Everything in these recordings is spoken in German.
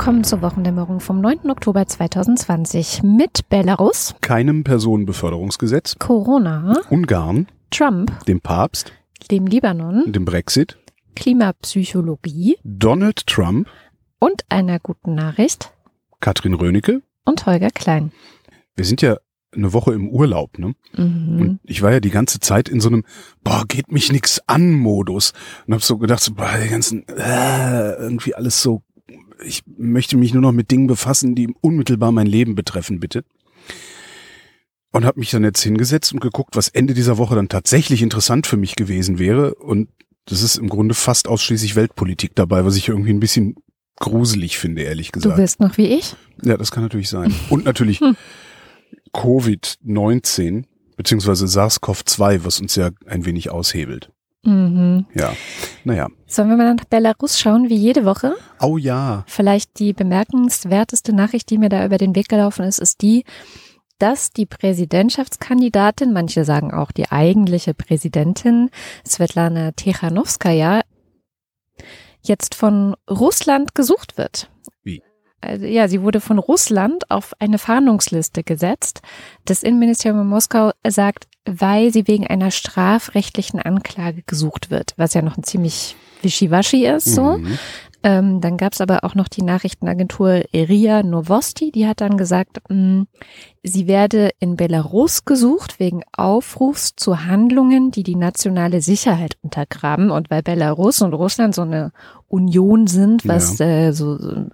Willkommen zur Wochendämmerung vom 9. Oktober 2020 mit Belarus, keinem Personenbeförderungsgesetz, Corona, Ungarn, Trump, dem Papst, dem Libanon, dem Brexit, Klimapsychologie Donald Trump, und einer guten Nachricht Katrin Rönecke. und Holger Klein. Wir sind ja eine Woche im Urlaub, ne? Mhm. Und ich war ja die ganze Zeit in so einem, boah, geht mich nix an Modus. Und hab so gedacht, so, boah, die ganzen, äh, irgendwie alles so, ich möchte mich nur noch mit Dingen befassen, die unmittelbar mein Leben betreffen, bitte. Und habe mich dann jetzt hingesetzt und geguckt, was Ende dieser Woche dann tatsächlich interessant für mich gewesen wäre. Und das ist im Grunde fast ausschließlich Weltpolitik dabei, was ich irgendwie ein bisschen gruselig finde, ehrlich Du gesagt. wirst noch wie ich? Ja, das kann natürlich sein. Und natürlich Covid-19 beziehungsweise SARS-CoV-2, was uns ja ein wenig aushebelt. Mhm. Ja, naja. Sollen wir mal nach Belarus schauen, wie jede Woche? Oh ja, Vielleicht die bemerkenswerteste Nachricht, die mir da über den Weg gelaufen ist, ist die, dass die Präsidentschaftskandidatin, manche sagen auch die eigentliche Präsidentin, Svetlana Tichanowskaja, jetzt von Russland gesucht wird. Wie? Also, ja, sie wurde von Russland auf eine Fahndungsliste gesetzt. Das Innenministerium in Moskau sagt, weil sie wegen einer strafrechtlichen Anklage gesucht wird, was ja noch ein ziemlich wischiwaschi ist, so. Mhm. Ähm, dann gab es aber auch noch die Nachrichtenagentur RIA Novosti, die hat dann gesagt, mh, sie werde in Belarus gesucht wegen Aufrufs zu Handlungen, die die nationale Sicherheit untergraben. Und weil Belarus und Russland so eine Union sind, was äh, so, so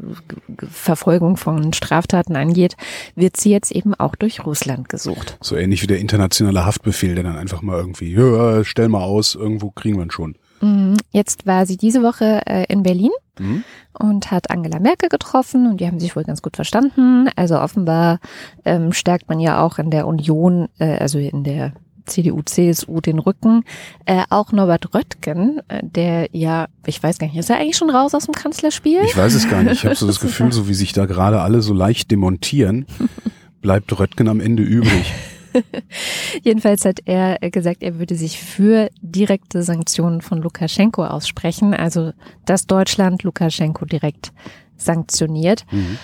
Verfolgung von Straftaten angeht, wird sie jetzt eben auch durch Russland gesucht. So ähnlich wie der internationale Haftbefehl, der dann einfach mal irgendwie, ja, stell mal aus, irgendwo kriegen wir ihn schon. Mhm. Jetzt war sie diese Woche äh, in Berlin Mhm. und hat Angela Merkel getroffen und die haben sich wohl ganz gut verstanden. Also offenbar ähm, stärkt man ja auch in der Union, äh, also in der CDU, CSU den Rücken. Äh, auch Norbert Röttgen, äh, der ja, ich weiß gar nicht, ist er eigentlich schon raus aus dem Kanzlerspiel? Ich weiß es gar nicht. Ich habe so das Gefühl, so wie sich da gerade alle so leicht demontieren, bleibt Röttgen am Ende übrig. Jedenfalls hat er gesagt, er würde sich für direkte Sanktionen von Lukaschenko aussprechen, also dass Deutschland Lukaschenko direkt sanktioniert. Mhm.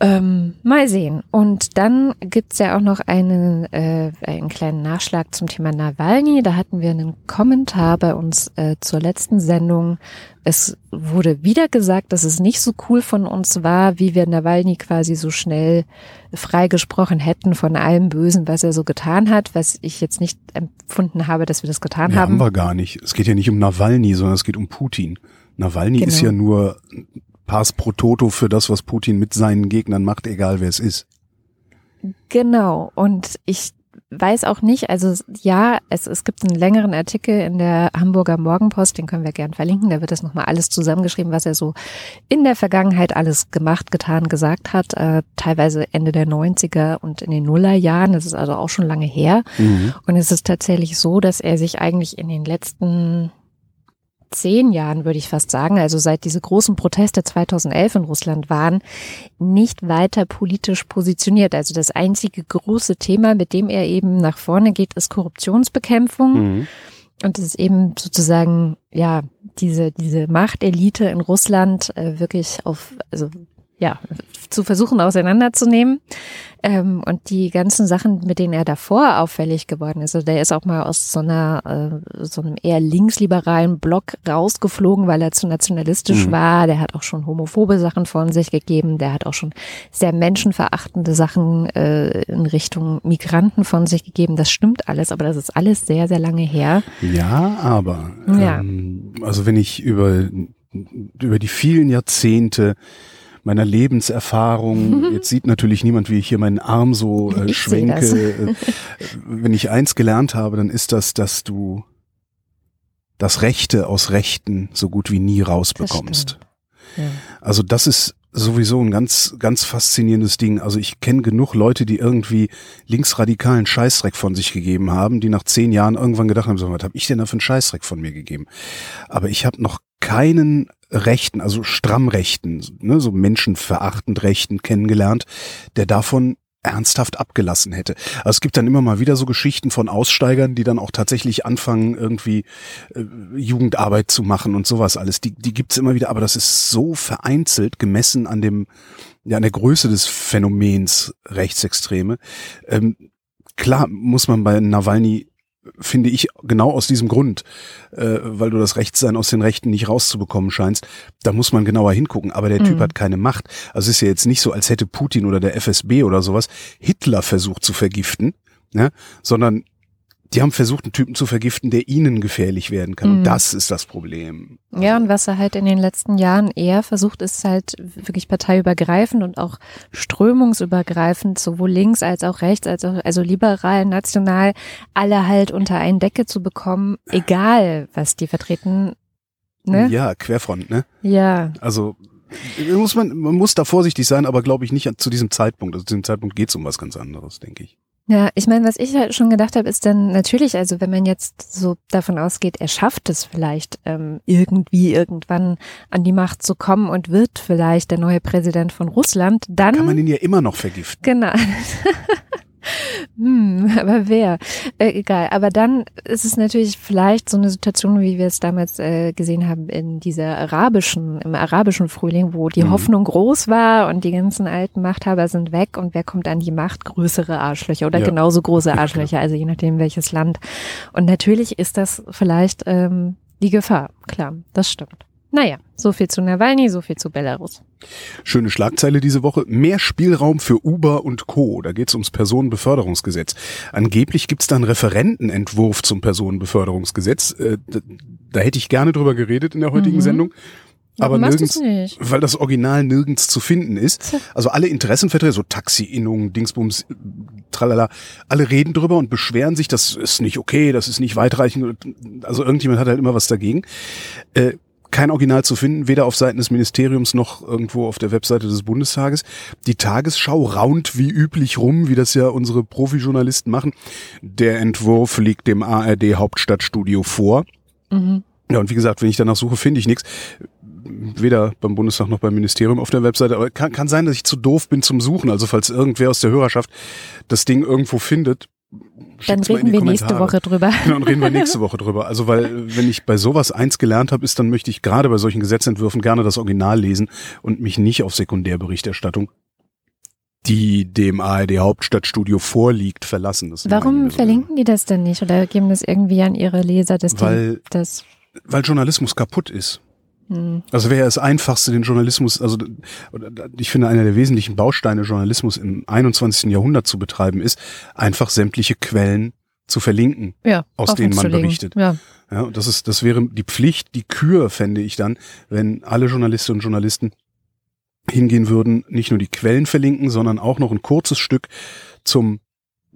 Ähm, mal sehen. Und dann gibt's ja auch noch einen, äh, einen kleinen Nachschlag zum Thema Nawalny. Da hatten wir einen Kommentar bei uns äh, zur letzten Sendung. Es wurde wieder gesagt, dass es nicht so cool von uns war, wie wir Nawalny quasi so schnell freigesprochen hätten von allem Bösen, was er so getan hat, was ich jetzt nicht empfunden habe, dass wir das getan Ja, haben haben. wir gar nicht. Es geht ja nicht um Nawalny, sondern es geht um Putin. Nawalny Genau. ist ja nur Pass pro Toto für das, was Putin mit seinen Gegnern macht, egal wer es ist. Genau. Und ich weiß auch nicht, also ja, es, es gibt einen längeren Artikel in der Hamburger Morgenpost, den können wir gern verlinken. Da wird das nochmal alles zusammengeschrieben, was er so in der Vergangenheit alles gemacht, getan, gesagt hat. Äh, teilweise Ende der 90er und in den Nullerjahren. Das ist also auch schon lange her. Mhm. Und es ist tatsächlich so, dass er sich eigentlich in den letzten zehn Jahren, würde ich fast sagen, also seit diese großen Proteste 2011 in Russland waren, nicht weiter politisch positioniert. Also das einzige große Thema, mit dem er eben nach vorne geht, ist Korruptionsbekämpfung. Mhm. Und es ist eben sozusagen, ja, diese, diese Machtelite in Russland äh, wirklich auf, also ja, zu versuchen auseinanderzunehmen. Ähm, und die ganzen Sachen, mit denen er davor auffällig geworden ist, also der ist auch mal aus so einer, äh, so einem eher linksliberalen Block rausgeflogen, weil er zu nationalistisch Mhm. war. Der hat auch schon homophobe Sachen von sich gegeben. Der hat auch schon sehr menschenverachtende Sachen äh, in Richtung Migranten von sich gegeben. Das stimmt alles, aber das ist alles sehr, sehr lange her. Ja, aber Ja. Ähm, also wenn ich über über die vielen Jahrzehnte meiner Lebenserfahrung, jetzt sieht natürlich niemand, wie ich hier meinen Arm so äh, das. schwenke. Äh, wenn ich eins gelernt habe, dann ist das, dass du das Rechte aus Rechten so gut wie nie rausbekommst. Ja. Also das ist sowieso ein ganz, ganz faszinierendes Ding. Also ich kenne genug Leute, die irgendwie linksradikalen Scheißdreck von sich gegeben haben, die nach zehn Jahren irgendwann gedacht haben, so, was habe ich denn da für einen Scheißdreck von mir gegeben? Aber ich habe noch keinen Rechten, also strammrechten, ne, so menschenverachtend Rechten kennengelernt, der davon ernsthaft abgelassen hätte. Also es gibt dann immer mal wieder so Geschichten von Aussteigern, die dann auch tatsächlich anfangen, irgendwie äh, Jugendarbeit zu machen und sowas alles. Die, die gibt's immer wieder, aber das ist so vereinzelt gemessen an dem, ja, an der Größe des Phänomens Rechtsextreme. Ähm, klar muss man bei Nawalny finde ich, genau aus diesem Grund, äh, weil du das Rechtssein aus den Rechten nicht rauszubekommen scheinst, da muss man genauer hingucken. Aber der mhm. Typ hat keine Macht. Also es ist ja jetzt nicht so, als hätte Putin oder der FSB oder sowas Hitler versucht zu vergiften, ne? sondern die haben versucht, einen Typen zu vergiften, der ihnen gefährlich werden kann. Mhm. Und das ist das Problem. Also ja, und was er halt in den letzten Jahren eher versucht, ist halt wirklich parteiübergreifend und auch strömungsübergreifend, sowohl links als auch rechts, als auch, also liberal, national, alle halt unter einen Decke zu bekommen, egal was die vertreten. Ne? Ja, Querfront, ne? Ja. Also muss man, man muss da vorsichtig sein, aber glaube ich nicht zu diesem Zeitpunkt. Also zu diesem Zeitpunkt geht es um was ganz anderes, denke ich. Ja, ich meine, was ich halt schon gedacht habe, ist dann natürlich, also wenn man jetzt so davon ausgeht, er schafft es vielleicht ähm, irgendwie irgendwann an die Macht zu kommen und wird vielleicht der neue Präsident von Russland, dann kann man ihn ja immer noch vergiften. Genau. hm, aber wer? Äh, egal. Aber dann ist es natürlich vielleicht so eine Situation, wie wir es damals äh, gesehen haben in dieser arabischen, im arabischen Frühling, wo die mhm. Hoffnung groß war und die ganzen alten Machthaber sind weg und wer kommt an die Macht? Größere Arschlöcher oder ja. genauso große Arschlöcher, also je nachdem welches Land. Und natürlich ist das vielleicht ähm, die Gefahr. Klar, das stimmt. Naja, so viel zu Nawalny, so viel zu Belarus. Schöne Schlagzeile diese Woche. Mehr Spielraum für Uber und Co. Da geht es ums Personenbeförderungsgesetz. Angeblich gibt es da einen Referentenentwurf zum Personenbeförderungsgesetz. Äh, da, hätte ich gerne drüber geredet in der heutigen mhm. Sendung. Aber nirgends, weil das Original nirgends zu finden ist. Also alle Interessenvertreter, so Taxi-Innungen, Dingsbums, tralala, alle reden drüber und beschweren sich, das ist nicht okay, das ist nicht weitreichend. Also irgendjemand hat halt immer was dagegen. Äh, kein Original zu finden, weder auf Seiten des Ministeriums noch irgendwo auf der Webseite des Bundestages. Die Tagesschau raunt wie üblich rum, wie das ja unsere Profijournalisten machen. Der Entwurf liegt dem ARD Hauptstadtstudio vor. Mhm. Ja, und wie gesagt, wenn ich danach suche, finde ich nichts. Weder beim Bundestag noch beim Ministerium auf der Webseite. Aber kann, kann sein, dass ich zu doof bin zum Suchen. Also falls irgendwer aus der Hörerschaft das Ding irgendwo findet, dann reden wir nächste Woche drüber. Genau, und reden wir nächste Woche drüber. Also weil, wenn ich bei sowas eins gelernt habe, ist, dann möchte ich gerade bei solchen Gesetzentwürfen gerne das Original lesen und mich nicht auf Sekundärberichterstattung, die dem ARD Hauptstadtstudio vorliegt, verlassen. Das Warum verlinken die das denn nicht oder geben das irgendwie an ihre Leser, dass weil, die das? Weil Journalismus kaputt ist. Hm. Also wäre das Einfachste, den Journalismus, also ich finde, einer der wesentlichen Bausteine Journalismus im 21. Jahrhundert zu betreiben ist, einfach sämtliche Quellen zu verlinken, ja, aus denen man berichtet. Ja. Ja, und das ist, das wäre die Pflicht, die Kür, fände ich dann, wenn alle Journalistinnen und Journalisten hingehen würden, nicht nur die Quellen verlinken, sondern auch noch ein kurzes Stück zum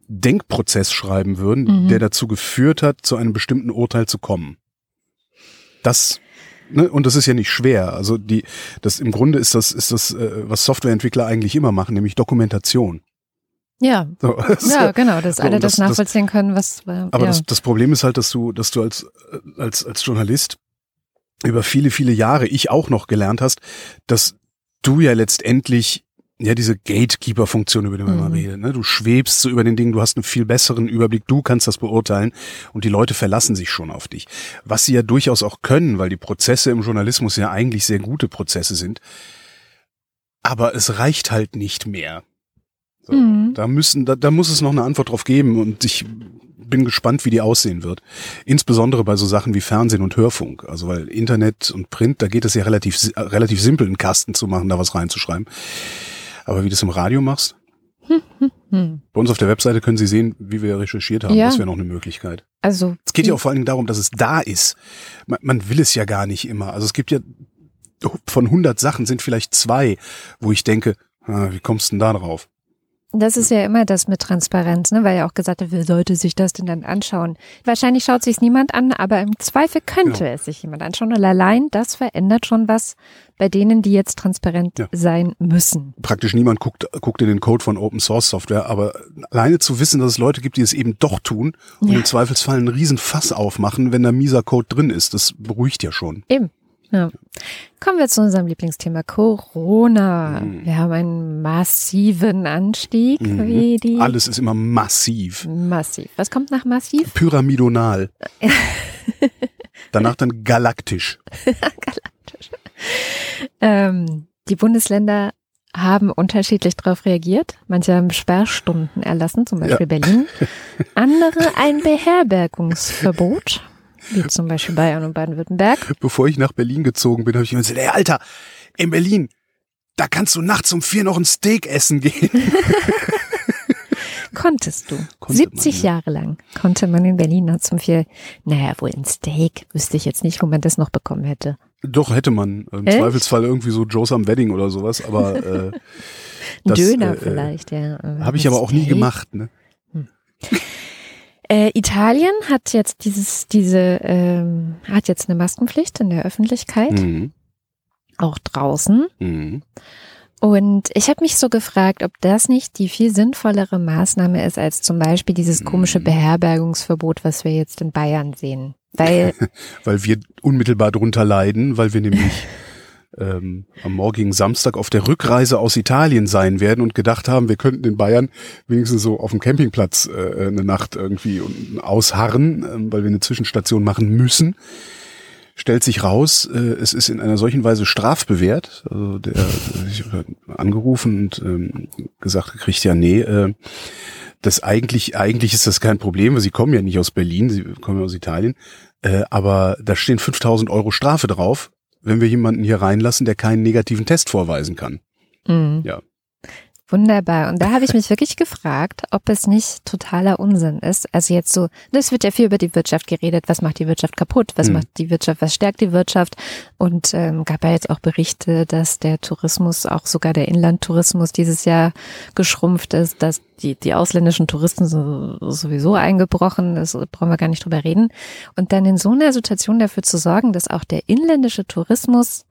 Denkprozess schreiben würden, mhm. der dazu geführt hat, zu einem bestimmten Urteil zu kommen. Das ne, und das ist ja nicht schwer. Also die, das im Grunde ist das, ist das, äh, was Softwareentwickler eigentlich immer machen, nämlich Dokumentation. Ja, so, ja, genau, dass so, alle das, das nachvollziehen das, können, was. Äh, aber ja. das, das Problem ist halt, dass du, dass du als als als Journalist über viele viele Jahre ich auch noch gelernt hast, dass du ja letztendlich ja, diese Gatekeeper-Funktion, über die man mhm. mal redet. Ne? Du schwebst so über den Dingen, du hast einen viel besseren Überblick, du kannst das beurteilen und die Leute verlassen sich schon auf dich. Was sie ja durchaus auch können, weil die Prozesse im Journalismus ja eigentlich sehr gute Prozesse sind. Aber es reicht halt nicht mehr. So, mhm. Da müssen, da, da muss es noch eine Antwort drauf geben und ich bin gespannt, wie die aussehen wird. Insbesondere bei so Sachen wie Fernsehen und Hörfunk. Also weil Internet und Print, da geht es ja relativ, relativ simpel, einen Kasten zu machen, da was reinzuschreiben. Aber wie du es im Radio machst? Hm, hm, hm. Bei uns auf der Webseite können Sie sehen, wie wir recherchiert haben. Ja. Das wäre noch eine Möglichkeit. Also es geht ja auch vor allen Dingen darum, dass es da ist. Man, man will es ja gar nicht immer. Also es gibt ja von 100 Sachen sind vielleicht zwei, wo ich denke, ah, wie kommst du denn da drauf? Das ist ja immer das mit Transparenz, ne? weil ja auch gesagt wird, wer sollte sich das denn dann anschauen? Wahrscheinlich schaut sich niemand an, aber im Zweifel könnte Genau. es sich jemand anschauen. Und allein das verändert schon was bei denen, die jetzt transparent Ja. sein müssen. Praktisch niemand guckt, guckt in den Code von Open Source Software, aber alleine zu wissen, dass es Leute gibt, die es eben doch tun und Ja. im Zweifelsfall einen riesen Fass aufmachen, wenn da mieser Code drin ist, das beruhigt ja schon. Eben. Ja. Kommen wir zu unserem Lieblingsthema Corona. Mhm. Wir haben einen massiven Anstieg, wie die Alles ist immer massiv. massiv. Was kommt nach massiv? Pyramidonal. Danach dann galaktisch. Ähm, die Bundesländer haben unterschiedlich darauf reagiert. Manche haben Sperrstunden erlassen, zum Beispiel Berlin. Andere ein Beherbergungsverbot, wie zum Beispiel Bayern und Baden-Württemberg. Bevor ich nach Berlin gezogen bin, habe ich immer gesagt, ey Alter, in Berlin, da kannst du nachts um vier noch ein Steak essen gehen. Konntest du. Konnte 70 man, ja. Jahre lang konnte man in Berlin noch zum viel, naja, wohl ein Steak, wüsste ich jetzt nicht, wo man das noch bekommen hätte. Doch, hätte man. Im Echt? Zweifelsfall irgendwie so Joe's am Wedding oder sowas, aber äh, Ein Das, Döner äh, vielleicht, ja. habe ich aber auch nie gemacht. Ne? Äh, Italien hat jetzt dieses, diese, ähm, hat jetzt eine Maskenpflicht in der Öffentlichkeit, Mhm. auch draußen. Mhm. Und ich habe mich so gefragt, ob das nicht die viel sinnvollere Maßnahme ist als zum Beispiel dieses komische Mhm. Beherbergungsverbot, was wir jetzt in Bayern sehen. Weil, Weil wir unmittelbar drunter leiden, weil wir nämlich ähm, am morgigen Samstag auf der Rückreise aus Italien sein werden und gedacht haben, wir könnten in Bayern wenigstens so auf dem Campingplatz äh, eine Nacht irgendwie ausharren, ähm, weil wir eine Zwischenstation machen müssen. Stellt sich raus, äh, es ist in einer solchen Weise strafbewehrt. Also der, ich angerufen und ähm, gesagt gekriegt, ja nee, äh, das eigentlich, eigentlich ist das kein Problem, weil sie kommen ja nicht aus Berlin, sie kommen ja aus Italien. Äh, aber da stehen 5000 Euro Strafe drauf, wenn wir jemanden hier reinlassen, der keinen negativen Test vorweisen kann. mh, Ja. Wunderbar. Und da habe ich mich wirklich gefragt, ob es nicht totaler Unsinn ist. Also jetzt so, es wird ja viel über die Wirtschaft geredet. Was macht die Wirtschaft kaputt? Was Hm. macht die Wirtschaft? Was stärkt die Wirtschaft? Und ähm, gab ja jetzt auch Berichte, dass der Tourismus, auch sogar der Inlandtourismus dieses Jahr geschrumpft ist, dass die, die ausländischen Touristen so, sowieso eingebrochen, das brauchen wir gar nicht drüber reden. Und dann in so einer Situation dafür zu sorgen, dass auch der inländische Tourismus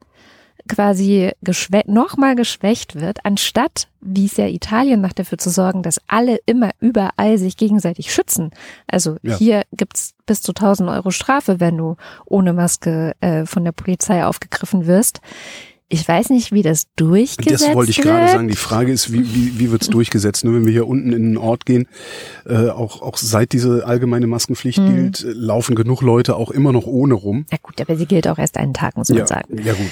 quasi geschwä nochmal geschwächt wird, anstatt, wie es ja Italien macht, dafür zu sorgen, dass alle immer überall sich gegenseitig schützen. Also Ja. hier gibt's bis zu 1000 Euro Strafe, wenn du ohne Maske äh, von der Polizei aufgegriffen wirst. Ich weiß nicht, wie das durchgesetzt Das wollte ich wird. gerade sagen. Die Frage ist, wie, wie, wie wird's durchgesetzt? Nur wenn wir hier unten in den Ort gehen, äh, auch, auch seit diese allgemeine Maskenpflicht Mhm. gilt, äh, laufen genug Leute auch immer noch ohne rum. Na gut, aber sie gilt auch erst einen Tag, muss man Ja, sagen. ja gut.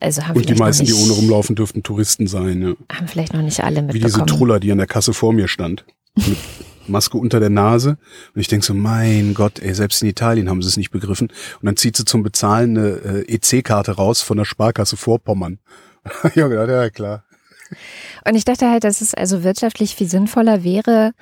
Also haben Und die meisten, die nicht, ohne rumlaufen, dürften Touristen sein. Ja. haben vielleicht noch nicht alle Wie diese mitbekommen. Truller, die an der Kasse vor mir stand. Mit Maske unter der Nase. Und ich denk so, mein Gott, ey, selbst in Italien haben sie es nicht begriffen. Und dann zieht sie zum Bezahlen eine äh, EC-Karte raus von der Sparkasse Vorpommern. ja, ja, klar. Und ich dachte halt, dass es also wirtschaftlich viel sinnvoller wäre,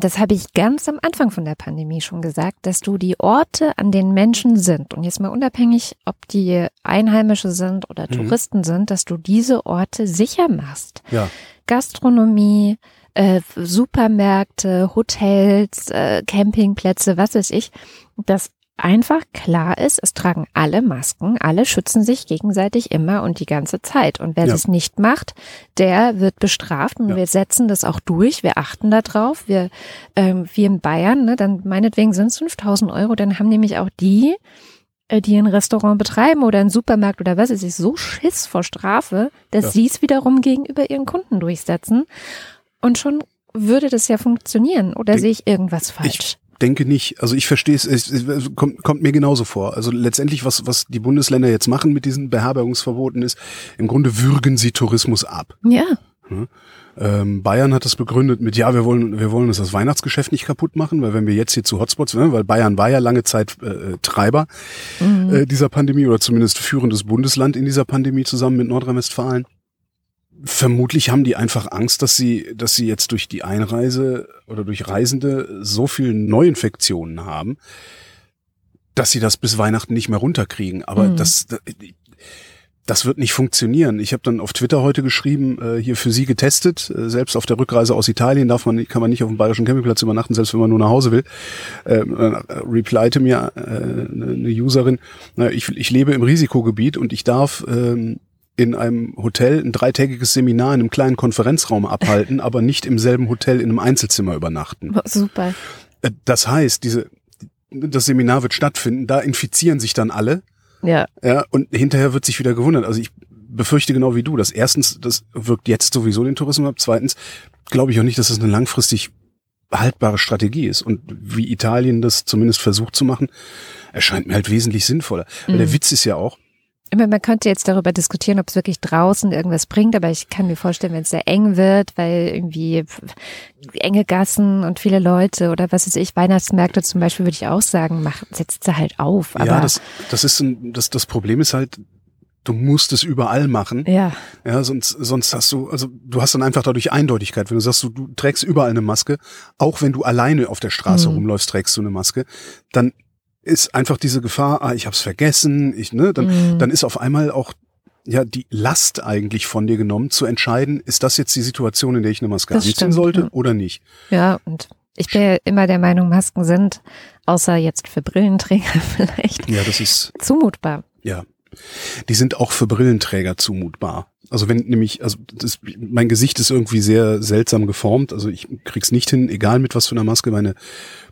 das habe ich ganz am Anfang von der Pandemie schon gesagt, dass du die Orte, an denen Menschen sind, und jetzt mal unabhängig, ob die Einheimische sind oder Mhm. Touristen sind, dass du diese Orte sicher machst. Ja, Gastronomie, äh, Supermärkte, Hotels, äh, Campingplätze, was weiß ich, dass einfach klar ist, es tragen alle Masken, alle schützen sich gegenseitig immer und die ganze Zeit. Und wer Ja. das nicht macht, der wird bestraft und Ja. wir setzen das auch durch, wir achten da drauf. Wir, ähm, wir in Bayern, ne, dann meinetwegen sind es 5000 Euro, dann haben nämlich auch die, äh, die ein Restaurant betreiben oder einen Supermarkt oder was weiß ich, so Schiss vor Strafe, dass Ja. sie es wiederum gegenüber ihren Kunden durchsetzen. Und schon würde das ja funktionieren. Oder Denk- sehe ich irgendwas falsch? Denke nicht. Also ich verstehe es, es, kommt, kommt mir genauso vor. Also letztendlich, was, was die Bundesländer jetzt machen mit diesen Beherbergungsverboten ist, im Grunde würgen sie Tourismus ab. ja. Ähm, Bayern hat das begründet mit, ja, wir wollen, wir wollen uns das Weihnachtsgeschäft nicht kaputt machen, weil wenn wir jetzt hier zu Hotspots, ne, weil Bayern war ja lange Zeit äh, Treiber äh, dieser Pandemie oder zumindest führendes Bundesland in dieser Pandemie zusammen mit Nordrhein-Westfalen. Vermutlich haben die einfach Angst, dass sie, dass sie jetzt durch die Einreise oder durch Reisende so viel Neuinfektionen haben, dass sie das bis Weihnachten nicht mehr runterkriegen. Aber Mhm. das, das wird nicht funktionieren. Ich habe dann auf Twitter heute geschrieben, äh, hier für Sie getestet. Äh, selbst auf der Rückreise aus Italien darf man, kann man nicht auf dem bayerischen Campingplatz übernachten, selbst wenn man nur nach Hause will. Ähm, äh, replyte mir äh, eine Userin, na, ich, ich lebe im Risikogebiet und ich darf ähm, in einem Hotel ein dreitägiges Seminar in einem kleinen Konferenzraum abhalten, aber nicht im selben Hotel in einem Einzelzimmer übernachten. Super. Äh, Das heißt, diese, das Seminar wird stattfinden, da infizieren sich dann alle Ja. ja, und hinterher wird sich wieder gewundert. Also ich befürchte genau wie du, dass erstens, das wirkt jetzt sowieso den Tourismus ab. Zweitens glaube ich auch nicht, dass das eine langfristig haltbare Strategie ist. Und wie Italien das zumindest versucht zu machen, erscheint mir halt wesentlich sinnvoller. Weil der Witz ist ja auch, meine, man könnte jetzt darüber diskutieren, ob es wirklich draußen irgendwas bringt, aber ich kann mir vorstellen, wenn es sehr eng wird, weil irgendwie enge Gassen und viele Leute oder was weiß ich, Weihnachtsmärkte zum Beispiel, würde ich auch sagen, mach, setzt sie halt auf. Aber ja, das, das ist ein, das, das Problem ist halt, du musst es überall machen. ja, Ja, sonst, sonst hast du, also du hast dann einfach dadurch Eindeutigkeit. Wenn du sagst, du, du trägst überall eine Maske, auch wenn du alleine auf der Straße Mhm. rumläufst, trägst du eine Maske, dann ist einfach diese Gefahr, ah, ich hab's vergessen, ich, ne, dann, Mhm. dann ist auf einmal auch ja die Last eigentlich von dir genommen, zu entscheiden, ist das jetzt die Situation, in der ich eine Maske Das anziehen stimmt, sollte ja. oder nicht? ja, und ich bin ja immer der Meinung, Masken sind, außer jetzt für Brillenträger vielleicht, Ja, das ist, zumutbar. ja. Die sind auch für Brillenträger zumutbar. Also wenn nämlich, also das, mein Gesicht ist irgendwie sehr seltsam geformt. Also ich krieg's nicht hin, egal mit was für einer Maske, meine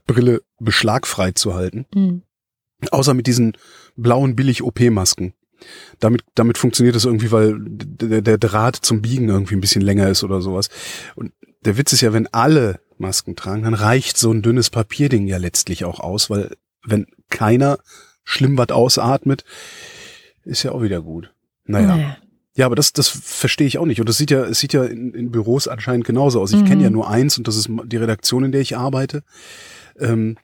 Brille beschlagfrei zu halten. Mhm. Außer mit diesen blauen Billig-OP-Masken. Damit, damit funktioniert das irgendwie, weil der, der Draht zum Biegen irgendwie ein bisschen länger ist oder sowas. Und der Witz ist ja, wenn alle Masken tragen, dann reicht so ein dünnes Papierding ja letztlich auch aus, weil wenn keiner schlimm was ausatmet, ist ja auch wieder gut. Naja. Naja. Ja, aber das, das verstehe ich auch nicht. Und das sieht ja, es sieht ja in, in Büros anscheinend genauso aus. Ich Mhm. kenne ja nur eins und das ist die Redaktion, in der ich arbeite. Ähm,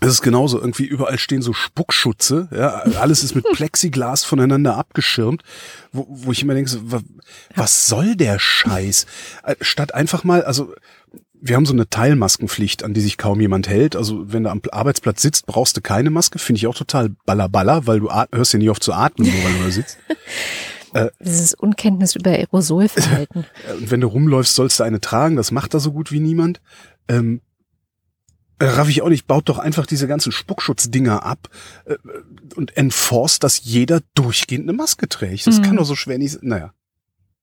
es ist genauso, irgendwie überall stehen so Spuckschutze, ja, alles ist mit Plexiglas voneinander abgeschirmt, wo, wo ich immer denke, so, was soll der Scheiß? Äh, Statt einfach mal, also wir haben so eine Teilmaskenpflicht, an die sich kaum jemand hält. Also wenn du am Arbeitsplatz sitzt, brauchst du keine Maske, finde ich auch total ballerballer, weil du hörst ja nie auf zu atmen, nur weil du da sitzt. Dieses Unkenntnis über Aerosolverhalten. Äh, Und wenn du rumläufst, sollst du eine tragen. Das macht da so gut wie niemand. Ähm, äh, raff ich auch nicht. Baut doch einfach diese ganzen Spuckschutzdinger ab äh, und enforce, dass jeder durchgehend eine Maske trägt. Das Mhm. kann doch so schwer nicht. sein. Naja.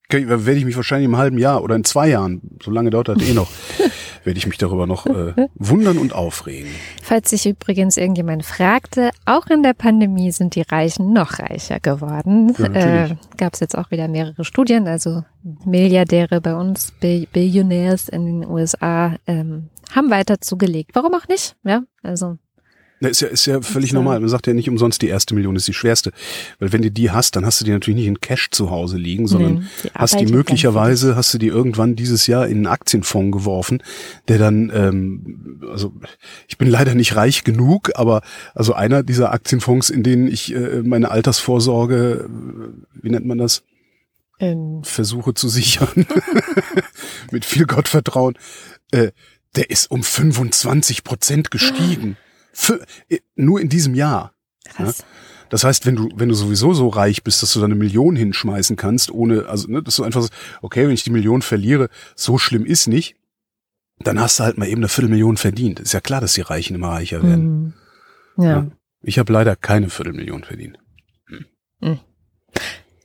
Werde ich mich wahrscheinlich im halben Jahr oder in zwei Jahren, so lange dauert das eh noch, werde ich mich darüber noch äh, wundern und aufregen. Falls sich übrigens irgendjemand fragte, auch in der Pandemie sind die Reichen noch reicher geworden. Ja, äh, Gab es jetzt auch wieder mehrere Studien, also Milliardäre bei uns, Bill- Billionaires in den USA ähm, haben weiter zugelegt. Warum auch nicht? Ja, also Na, ist ja, ist ja völlig So. normal. Man sagt ja nicht umsonst, die erste Million ist die schwerste. Weil wenn du die hast, dann hast du die natürlich nicht in Cash zu Hause liegen, sondern nee, die hast die möglicherweise, hast du die irgendwann dieses Jahr in einen Aktienfonds geworfen, der dann, ähm, also ich bin leider nicht reich genug, aber also einer dieser Aktienfonds, in denen ich äh, meine Altersvorsorge, äh, wie nennt man das. Ähm, versuche zu sichern, mit viel Gottvertrauen, äh, der ist um 25 Prozent gestiegen. Für, nur in diesem Jahr. krass. Das heißt, wenn du, wenn du sowieso so reich bist, dass du da eine Million hinschmeißen kannst, ohne, also, ne, dass du einfach so, okay, wenn ich die Million verliere, so schlimm ist nicht, dann hast du halt mal eben eine Viertelmillion verdient. Ist ja klar, dass die Reichen immer reicher werden. Hm. Ja. Ja. Ich habe leider keine Viertelmillion verdient.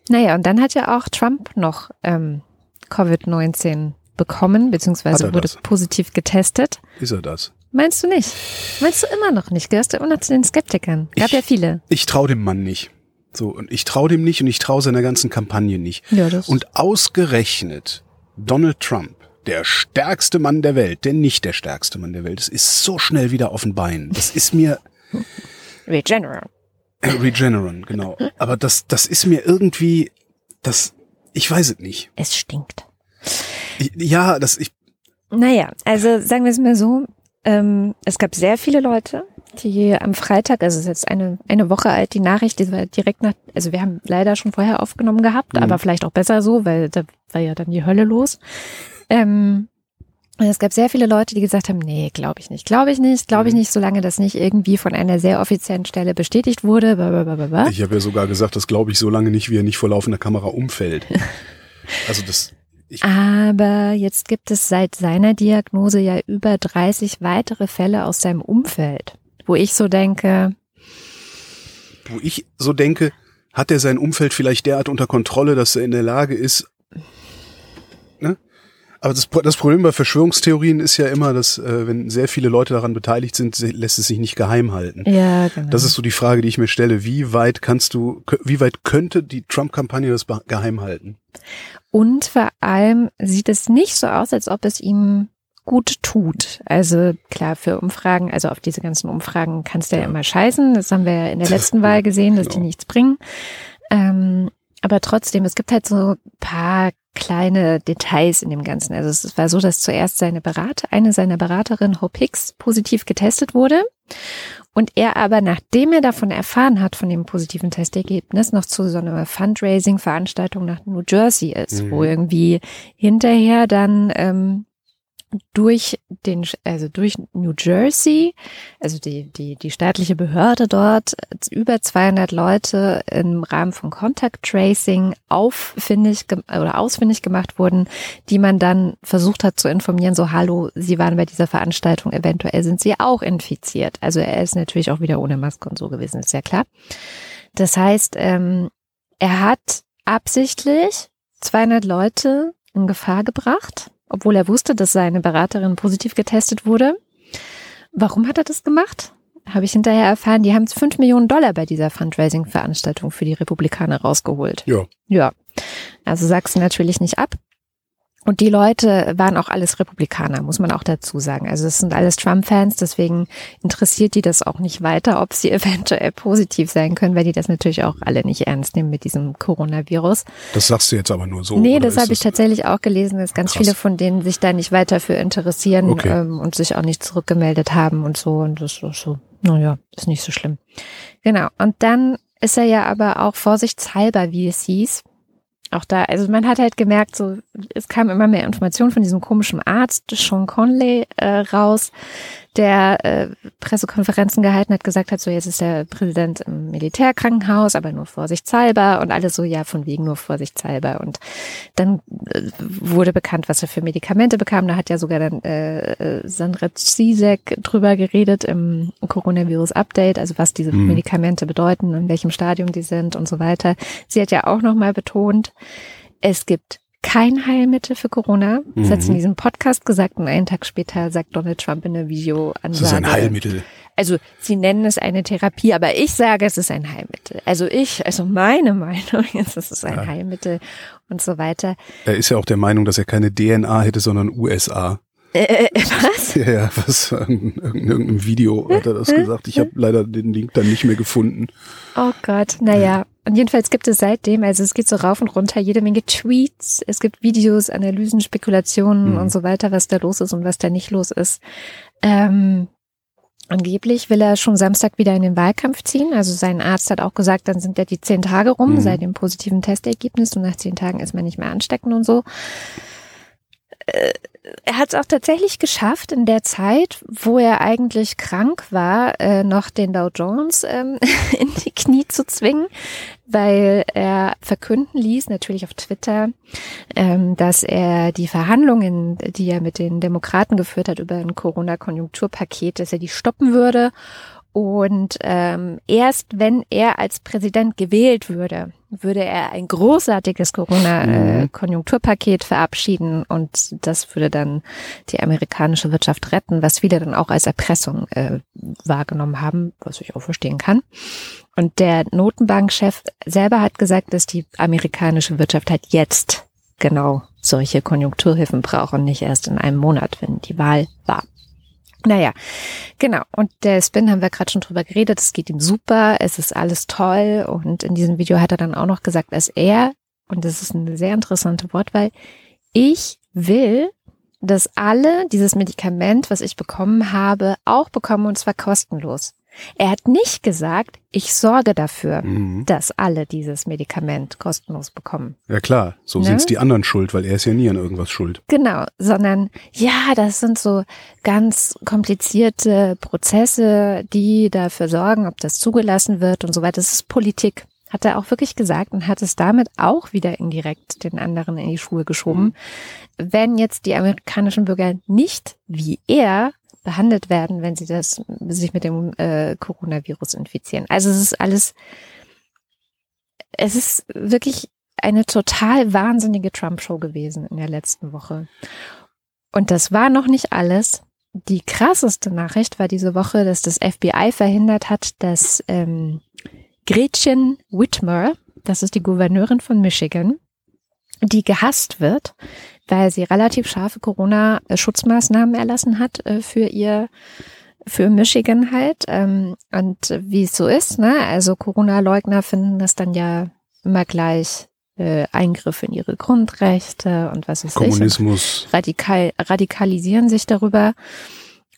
Naja, und dann hat ja auch Trump noch ähm, Covid-19 bekommen, beziehungsweise wurde das? positiv getestet. Ist er das? Meinst du nicht? Meinst du immer noch nicht? Gehörst du immer noch zu den Skeptikern? Gab Ich- ja viele. Ich traue dem Mann nicht. So, und ich traue dem nicht und ich traue seiner ganzen Kampagne nicht. Ja, das Und ausgerechnet Donald Trump, der stärkste Mann der Welt, der nicht der stärkste Mann der Welt ist, ist so schnell wieder auf den Beinen. Das ist mir Regeneron. äh, Regeneron, genau. Aber das, das ist mir irgendwie, das, ich weiß es nicht. Es stinkt. Ich, ja, das, ich, Naja, also sagen wir es mal so, ähm, es gab sehr viele Leute, die am Freitag, also es ist jetzt eine, eine Woche alt, die Nachricht, die war direkt nach, also wir haben leider schon vorher aufgenommen gehabt, Mhm. aber vielleicht auch besser so, weil da war ja dann die Hölle los. Ähm, Und es gab sehr viele Leute, die gesagt haben, nee, glaube ich nicht, glaube ich nicht, glaube ich Mhm. nicht, solange das nicht irgendwie von einer sehr offiziellen Stelle bestätigt wurde. Blablabla. Ich habe ja sogar gesagt, das glaube ich so lange nicht, wie er nicht vor laufender Kamera umfällt. Also das, ich, Aber jetzt gibt es seit seiner Diagnose ja über 30 weitere Fälle aus seinem Umfeld, wo ich so denke, wo ich so denke, hat er sein Umfeld vielleicht derart unter Kontrolle, dass er in der Lage ist? Aber das, das Problem bei Verschwörungstheorien ist ja immer, dass äh, wenn sehr viele Leute daran beteiligt sind, lässt es sich nicht geheim halten. ja, genau. Das ist so die Frage, die ich mir stelle. Wie weit kannst du, wie weit könnte die Trump-Kampagne das geheim halten? Und vor allem sieht es nicht so aus, als ob es ihm gut tut. Also klar, für Umfragen, also auf diese ganzen Umfragen kannst du ja, Ja. immer scheißen. Das haben wir ja in der letzten Wahl gesehen, dass die Genau. nichts bringen. Ähm, aber trotzdem, es gibt halt so paar kleine Details in dem Ganzen. Also es war so, dass zuerst seine Berater, eine seiner Beraterinnen, Hope Hicks, positiv getestet wurde. Und er aber, nachdem er davon erfahren hat, von dem positiven Testergebnis, noch zu so einer Fundraising-Veranstaltung nach New Jersey ist, Mhm. wo irgendwie hinterher dann ähm, durch den, also durch New Jersey, also die, die, die staatliche Behörde dort, über 200 Leute im Rahmen von Contact Tracing auffindig oder ausfindig gemacht wurden, die man dann versucht hat zu informieren, so hallo, Sie waren bei dieser Veranstaltung, eventuell sind Sie auch infiziert. Also er ist natürlich auch wieder ohne Maske und so gewesen, ist ja klar. Das heißt, ähm, er hat absichtlich 200 Leute in Gefahr gebracht, obwohl er wusste, dass seine Beraterin positiv getestet wurde. Warum hat er das gemacht? Habe ich hinterher erfahren, die haben 5 Millionen Dollar bei dieser Fundraising-Veranstaltung für die Republikaner rausgeholt. Ja. Ja. Also sagst du natürlich nicht ab. Und die Leute waren auch alles Republikaner, muss man auch dazu sagen. Also es sind alles Trump-Fans, deswegen interessiert die das auch nicht weiter, ob sie eventuell positiv sein können, weil die das natürlich auch alle nicht ernst nehmen mit diesem Coronavirus. Das sagst du jetzt aber nur so. nee, das habe ich tatsächlich auch gelesen, dass ganz Krass. viele von denen sich da nicht weiter für interessieren Okay. ähm, und sich auch nicht zurückgemeldet haben und so. Und das ist so, naja, ist nicht so schlimm. Genau. Und dann ist er ja aber auch vorsichtshalber, wie es hieß. Auch da, also man hat halt gemerkt, so, es kam immer mehr Informationen von diesem komischen Arzt, Sean Conley, äh, raus, der äh, Pressekonferenzen gehalten hat, gesagt hat, so jetzt ist der Präsident im Militärkrankenhaus, aber nur vorsichtshalber und alles so, ja, von wegen nur vorsichtshalber. Und dann äh, wurde bekannt, was er für Medikamente bekam. Da hat ja sogar dann äh, äh, Sandra Zizek drüber geredet im Coronavirus-Update, also was diese Mhm. Medikamente bedeuten, in welchem Stadium die sind und so weiter. Sie hat ja auch nochmal betont, es gibt kein Heilmittel für Corona. Das hat sie in Mhm. diesem Podcast gesagt und einen Tag später sagt Donald Trump in der Videoansage. Das ist ein Heilmittel. Also sie nennen es eine Therapie, aber ich sage, es ist ein Heilmittel. Also ich, also meine Meinung ist, es ist ein Ja. Heilmittel und so weiter. Er ist ja auch der Meinung, dass er keine DNA hätte, sondern USA. Äh, äh, was? Ja, ja, was in irgendeinem Video hat er das gesagt. Ich habe leider den Link dann nicht mehr gefunden. Oh Gott, naja. Und jedenfalls gibt es seitdem, also es geht so rauf und runter, jede Menge Tweets, es gibt Videos, Analysen, Spekulationen Mhm. und so weiter, was da los ist und was da nicht los ist. Ähm, angeblich will er schon Samstag wieder in den Wahlkampf ziehen. Also sein Arzt hat auch gesagt, dann sind ja die zehn Tage rum Mhm. seit dem positiven Testergebnis und nach zehn Tagen ist man nicht mehr ansteckend und so. Äh, Er hat es auch tatsächlich geschafft, in der Zeit, wo er eigentlich krank war, äh, noch den Dow Jones ähm, in die Knie zu zwingen, weil er verkünden ließ, natürlich auf Twitter, ähm, dass er die Verhandlungen, die er mit den Demokraten geführt hat über ein Corona-Konjunkturpaket, dass er die stoppen würde. Und ähm, erst wenn er als Präsident gewählt würde, würde er ein großartiges Corona-Konjunkturpaket verabschieden und das würde dann die amerikanische Wirtschaft retten, was viele dann auch als Erpressung äh, wahrgenommen haben, was ich auch verstehen kann. Und der Notenbankchef selber hat gesagt, dass die amerikanische Wirtschaft halt jetzt genau solche Konjunkturhilfen braucht und nicht erst in einem Monat, wenn die Wahl war. Naja, genau. Und der Spin haben wir gerade schon drüber geredet. Es geht ihm super. Es ist alles toll. Und in diesem Video hat er dann auch noch gesagt, dass er, und das ist eine sehr interessante Wortwahl, ich will, dass alle dieses Medikament, was ich bekommen habe, auch bekommen und zwar kostenlos. Er hat nicht gesagt, ich sorge dafür, Mhm. dass alle dieses Medikament kostenlos bekommen. Ja klar, so Ne? sind's die anderen schuld, weil er ist ja nie an irgendwas schuld. Genau, sondern ja, das sind so ganz komplizierte Prozesse, die dafür sorgen, ob das zugelassen wird und so weiter. Das ist Politik, hat er auch wirklich gesagt und hat es damit auch wieder indirekt den anderen in die Schuhe geschoben. Wenn jetzt die amerikanischen Bürger nicht wie er behandelt werden, wenn sie das sich mit dem äh, Coronavirus infizieren. Also es ist alles, es ist wirklich eine total wahnsinnige Trump-Show gewesen in der letzten Woche. Und das war noch nicht alles. Die krasseste Nachricht war diese Woche, dass das FBI verhindert hat, dass ähm, Gretchen Whitmer, das ist die Gouverneurin von Michigan, die gehasst wird, weil sie relativ scharfe Corona-Schutzmaßnahmen erlassen hat äh, für ihr für Michigan halt. Ähm, und wie es so ist, ne? Also Corona-Leugner finden das dann ja immer gleich äh, Eingriff in ihre Grundrechte und was ich. Und Kommunismus. radikal, radikalisieren sich darüber.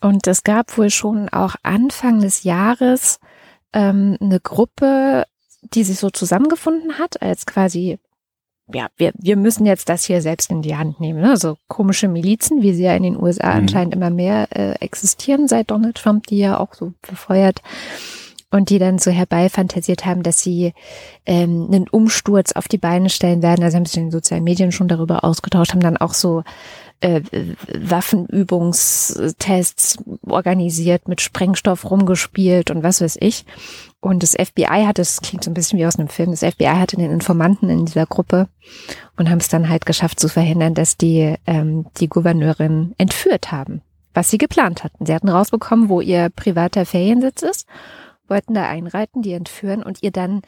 Und es gab wohl schon auch Anfang des Jahres ähm, eine Gruppe, die sich so zusammengefunden hat, als quasi, ja, wir, wir müssen jetzt das hier selbst in die Hand nehmen. Ne? So komische Milizen, wie sie ja in den USA Mhm. anscheinend immer mehr äh, existieren seit Donald Trump, die ja auch so befeuert und die dann so herbeifantasiert haben, dass sie ähm, einen Umsturz auf die Beine stellen werden. Also haben sich in den sozialen Medien schon darüber ausgetauscht, haben dann auch so äh, Waffenübungstests organisiert, mit Sprengstoff rumgespielt und was weiß ich. Und das FBI hat, das klingt so ein bisschen wie aus einem Film, das FBI hatte den Informanten in dieser Gruppe und haben es dann halt geschafft zu verhindern, dass die ähm, die Gouverneurin entführt haben, was sie geplant hatten. Sie hatten rausbekommen, wo ihr privater Feriensitz ist, wollten da einreiten, die entführen und ihr dann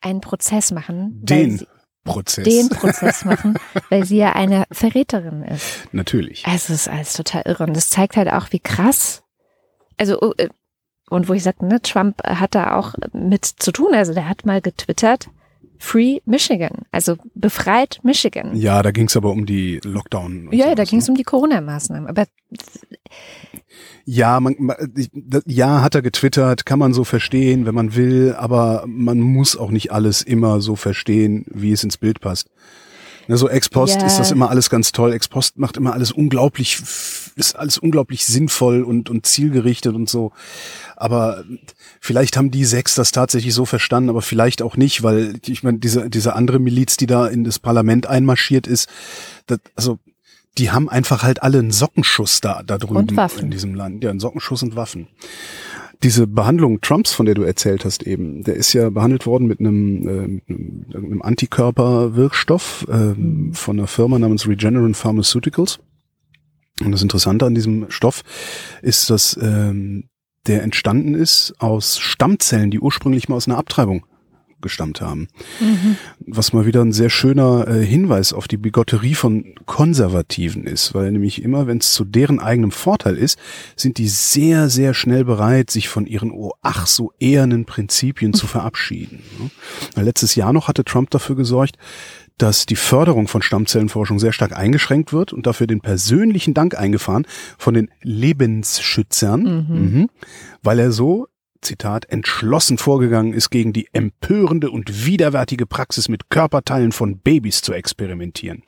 einen Prozess machen. Den sie, Prozess. den Prozess machen, weil sie ja eine Verräterin ist. Natürlich. Also es ist alles total irre. Und das zeigt halt auch, wie krass. Also, äh, und wo ich sagte, ne, Trump hat da auch mit zu tun. Also der hat mal getwittert, Free Michigan. Also befreit Michigan. Ja, da ging's aber um die Lockdown. Ja, sowas, da ging es ne? um die Corona-Maßnahmen. Aber Ja, man, ja, hat er getwittert, kann man so verstehen, wenn man will, aber man muss auch nicht alles immer so verstehen, wie es ins Bild passt. Ne, so ex post Ja. ist das immer alles ganz toll. Ex post macht immer alles unglaublich, ist alles unglaublich sinnvoll und, und zielgerichtet und so. Aber vielleicht haben die sechs das tatsächlich so verstanden, aber vielleicht auch nicht, weil ich meine, diese, diese andere Miliz, die da in das Parlament einmarschiert ist, das, also die haben einfach halt alle einen Sockenschuss da, da drüben in diesem Land. Ja, einen Sockenschuss und Waffen. Diese Behandlung Trumps, von der du erzählt hast eben, der ist ja behandelt worden mit einem, äh, mit einem, einem Antikörperwirkstoff ähm, von einer Firma namens Regeneron Pharmaceuticals. Und das Interessante an diesem Stoff ist, dass ähm, der entstanden ist aus Stammzellen, die ursprünglich mal aus einer Abtreibung gestammt haben. Was mal wieder ein sehr schöner äh, Hinweis auf die Bigotterie von Konservativen ist, weil nämlich immer, wenn es zu deren eigenem Vorteil ist, sind die sehr, sehr schnell bereit, sich von ihren oh ach so ehernen Prinzipien zu verabschieden. ne? Letztes Jahr noch hatte Trump dafür gesorgt, dass die Förderung von Stammzellenforschung sehr stark eingeschränkt wird und dafür den persönlichen Dank eingefahren von den Lebensschützern, mhm. weil er so Zitat, entschlossen vorgegangen ist, gegen die empörende und widerwärtige Praxis mit Körperteilen von Babys zu experimentieren.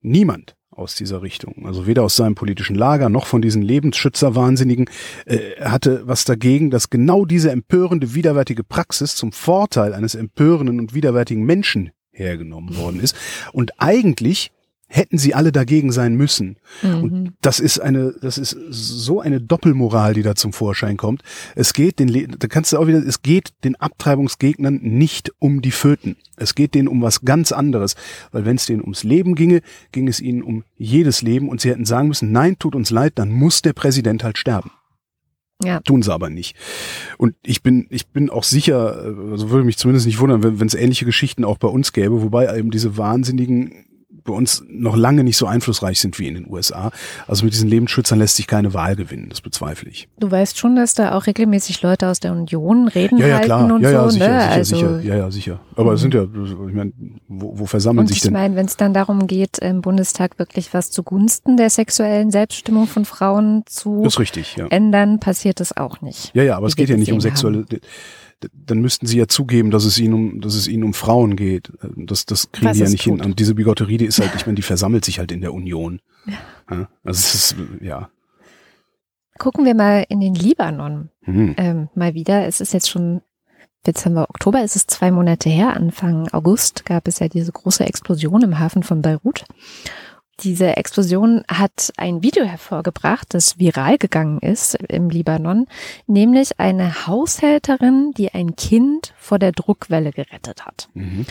Niemand aus dieser Richtung, also weder aus seinem politischen Lager noch von diesen Lebensschützerwahnsinnigen, äh, hatte was dagegen, dass genau diese empörende, widerwärtige Praxis zum Vorteil eines empörenden und widerwärtigen Menschen hergenommen worden ist. Und eigentlich hätten sie alle dagegen sein müssen. Und das ist eine, das ist so eine Doppelmoral, die da zum Vorschein kommt. Es geht den, da kannst du auch wieder, es geht den Abtreibungsgegnern nicht um die Föten. Es geht denen um was ganz anderes. Weil wenn es denen ums Leben ginge, ging es ihnen um jedes Leben und sie hätten sagen müssen, nein, tut uns leid, dann muss der Präsident halt sterben. ja, Tun sie aber nicht. Und ich bin, ich bin auch sicher, also würde mich zumindest nicht wundern, wenn wenn es ähnliche Geschichten auch bei uns gäbe, wobei eben diese wahnsinnigen bei uns noch lange nicht so einflussreich sind wie in den USA. Also mit diesen Lebensschützern lässt sich keine Wahl gewinnen, das bezweifle ich. Du weißt schon, dass da auch regelmäßig Leute aus der Union reden Ja, ja, halten klar. und Ja, ja, so, sicher, ne? sicher, also, sicher. Ja, ja, sicher. Aber es sind ja, ich meine, wo, wo versammeln und sich ich denn? meine, wenn es dann darum geht, im Bundestag wirklich was zugunsten der sexuellen Selbstbestimmung von Frauen zu richtig, ja. ändern, passiert das auch nicht. Ja, ja, aber es geht ja nicht um sexuelle. d- Dann müssten sie ja zugeben, dass es ihnen um, dass es ihnen um Frauen geht. Das, das kriegen Was die ja nicht hin. tut. Und diese Bigotterie, die ist halt, ich meine, die versammelt sich halt in der Union. Ja. Also es ist, ja. Gucken wir mal in den Libanon Hm. ähm, mal wieder. Es ist jetzt schon Dezember, Oktober, es ist zwei Monate her. Anfang August gab es ja diese große Explosion im Hafen von Beirut. Diese Explosion hat ein Video hervorgebracht, das viral gegangen ist im Libanon, nämlich eine Haushälterin, die ein Kind vor der Druckwelle gerettet hat. Mhm.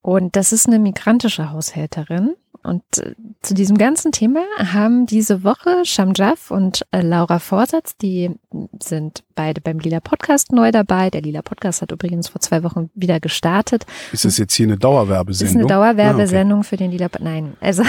Und das ist eine migrantische Haushälterin. Und äh, zu diesem ganzen Thema haben diese Woche Shamjaf und äh, Laura Vorsatz, die sind beide beim Lila Podcast neu dabei. Der Lila Podcast hat übrigens vor zwei Wochen wieder gestartet. Ist das jetzt hier eine Dauerwerbesendung? ist eine Dauerwerbesendung Ah, für den Lila. Nein, also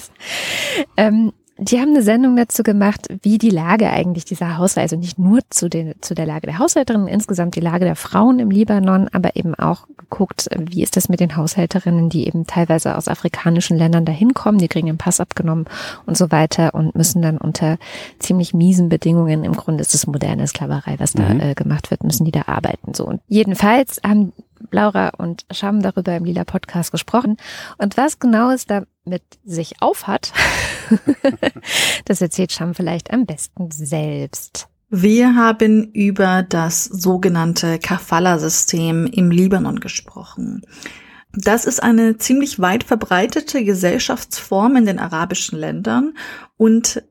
ähm, die haben eine Sendung dazu gemacht, wie die Lage eigentlich dieser Haushalte, also nicht nur zu, den, zu der Lage der Haushälterinnen, insgesamt die Lage der Frauen im Libanon, aber eben auch geguckt, wie ist das mit den Haushälterinnen, die eben teilweise aus afrikanischen Ländern dahin kommen, die kriegen den Pass abgenommen und so weiter und müssen dann unter ziemlich miesen Bedingungen, im Grunde ist es moderne Sklaverei, was da Mhm. äh, gemacht wird, müssen die da arbeiten. So und jedenfalls haben Laura und Scham darüber im Lila Podcast gesprochen. Und was genau es damit sich aufhat, das erzählt Scham vielleicht am besten selbst. Wir haben über das sogenannte Kafala-System im Libanon gesprochen. Das ist eine ziemlich weit verbreitete Gesellschaftsform in den arabischen Ländern und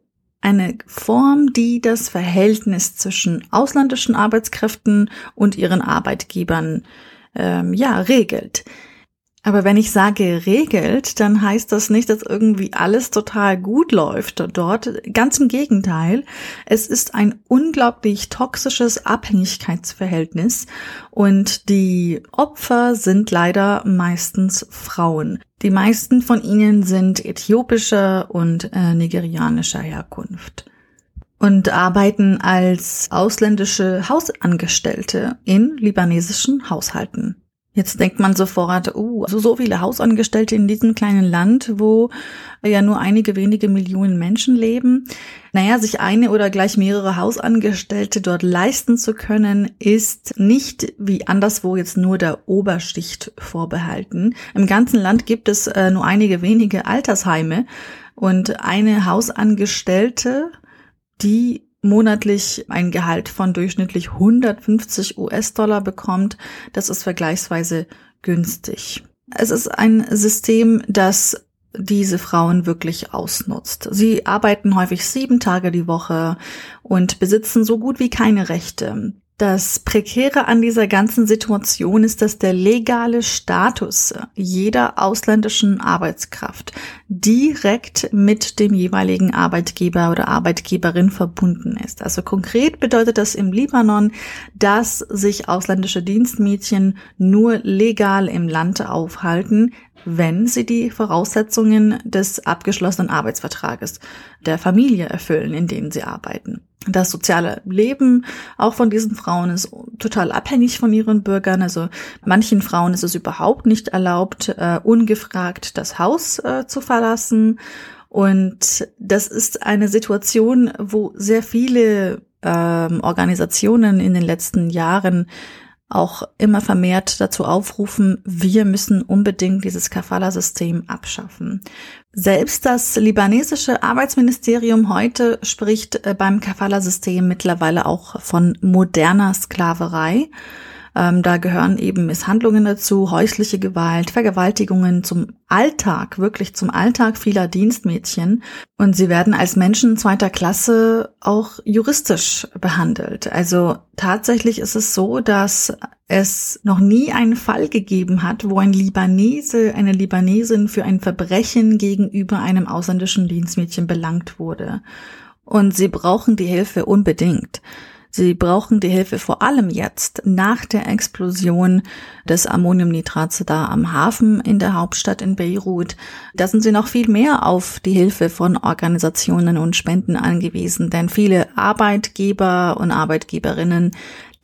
eine Form, die das Verhältnis zwischen ausländischen Arbeitskräften und ihren Arbeitgebern ähm, ja regelt. Aber wenn ich sage regelt, dann heißt das nicht, dass irgendwie alles total gut läuft dort. Ganz im Gegenteil. Es ist ein unglaublich toxisches Abhängigkeitsverhältnis und die Opfer sind leider meistens Frauen. Die meisten von ihnen sind äthiopischer und äh, nigerianischer Herkunft und arbeiten als ausländische Hausangestellte in libanesischen Haushalten. Jetzt denkt man sofort, uh, also so viele Hausangestellte in diesem kleinen Land, wo ja nur einige wenige Millionen Menschen leben. Naja, sich eine oder gleich mehrere Hausangestellte dort leisten zu können, ist nicht wie anderswo jetzt nur der Oberschicht vorbehalten. Im ganzen Land gibt es äh, nur einige wenige Altersheime und eine Hausangestellte, die monatlich ein Gehalt von durchschnittlich 150 US-Dollar bekommt, das ist vergleichsweise günstig. Es ist ein System, das diese Frauen wirklich ausnutzt. Sie arbeiten häufig sieben Tage die Woche und besitzen so gut wie keine Rechte. Das Prekäre an dieser ganzen Situation ist, dass der legale Status jeder ausländischen Arbeitskraft direkt mit dem jeweiligen Arbeitgeber oder Arbeitgeberin verbunden ist. Also konkret bedeutet das im Libanon, dass sich ausländische Dienstmädchen nur legal im Land aufhalten, wenn sie die Voraussetzungen des abgeschlossenen Arbeitsvertrages der Familie erfüllen, in denen sie arbeiten. Das soziale Leben auch von diesen Frauen ist total abhängig von ihren Bürgern. Also manchen Frauen ist es überhaupt nicht erlaubt, äh, ungefragt das Haus äh, zu verlassen. Und das ist eine Situation, wo sehr viele ähm, Organisationen in den letzten Jahren auch immer vermehrt dazu aufrufen, wir müssen unbedingt dieses Kafala-System abschaffen. Selbst das libanesische Arbeitsministerium heute spricht äh, beim Kafala-System mittlerweile auch von moderner Sklaverei. Ähm, da gehören eben Misshandlungen dazu, häusliche Gewalt, Vergewaltigungen zum Alltag, wirklich zum Alltag vieler Dienstmädchen. Und sie werden als Menschen zweiter Klasse auch juristisch behandelt. Also tatsächlich ist es so, dass es noch nie einen Fall gegeben hat, wo ein Libanese, eine Libanesin für ein Verbrechen gegenüber einem ausländischen Dienstmädchen belangt wurde. Und sie brauchen die Hilfe unbedingt. Sie brauchen die Hilfe vor allem jetzt nach der Explosion des Ammoniumnitrats da am Hafen in der Hauptstadt in Beirut. Da sind sie noch viel mehr auf die Hilfe von Organisationen und Spenden angewiesen, denn viele Arbeitgeber und Arbeitgeberinnen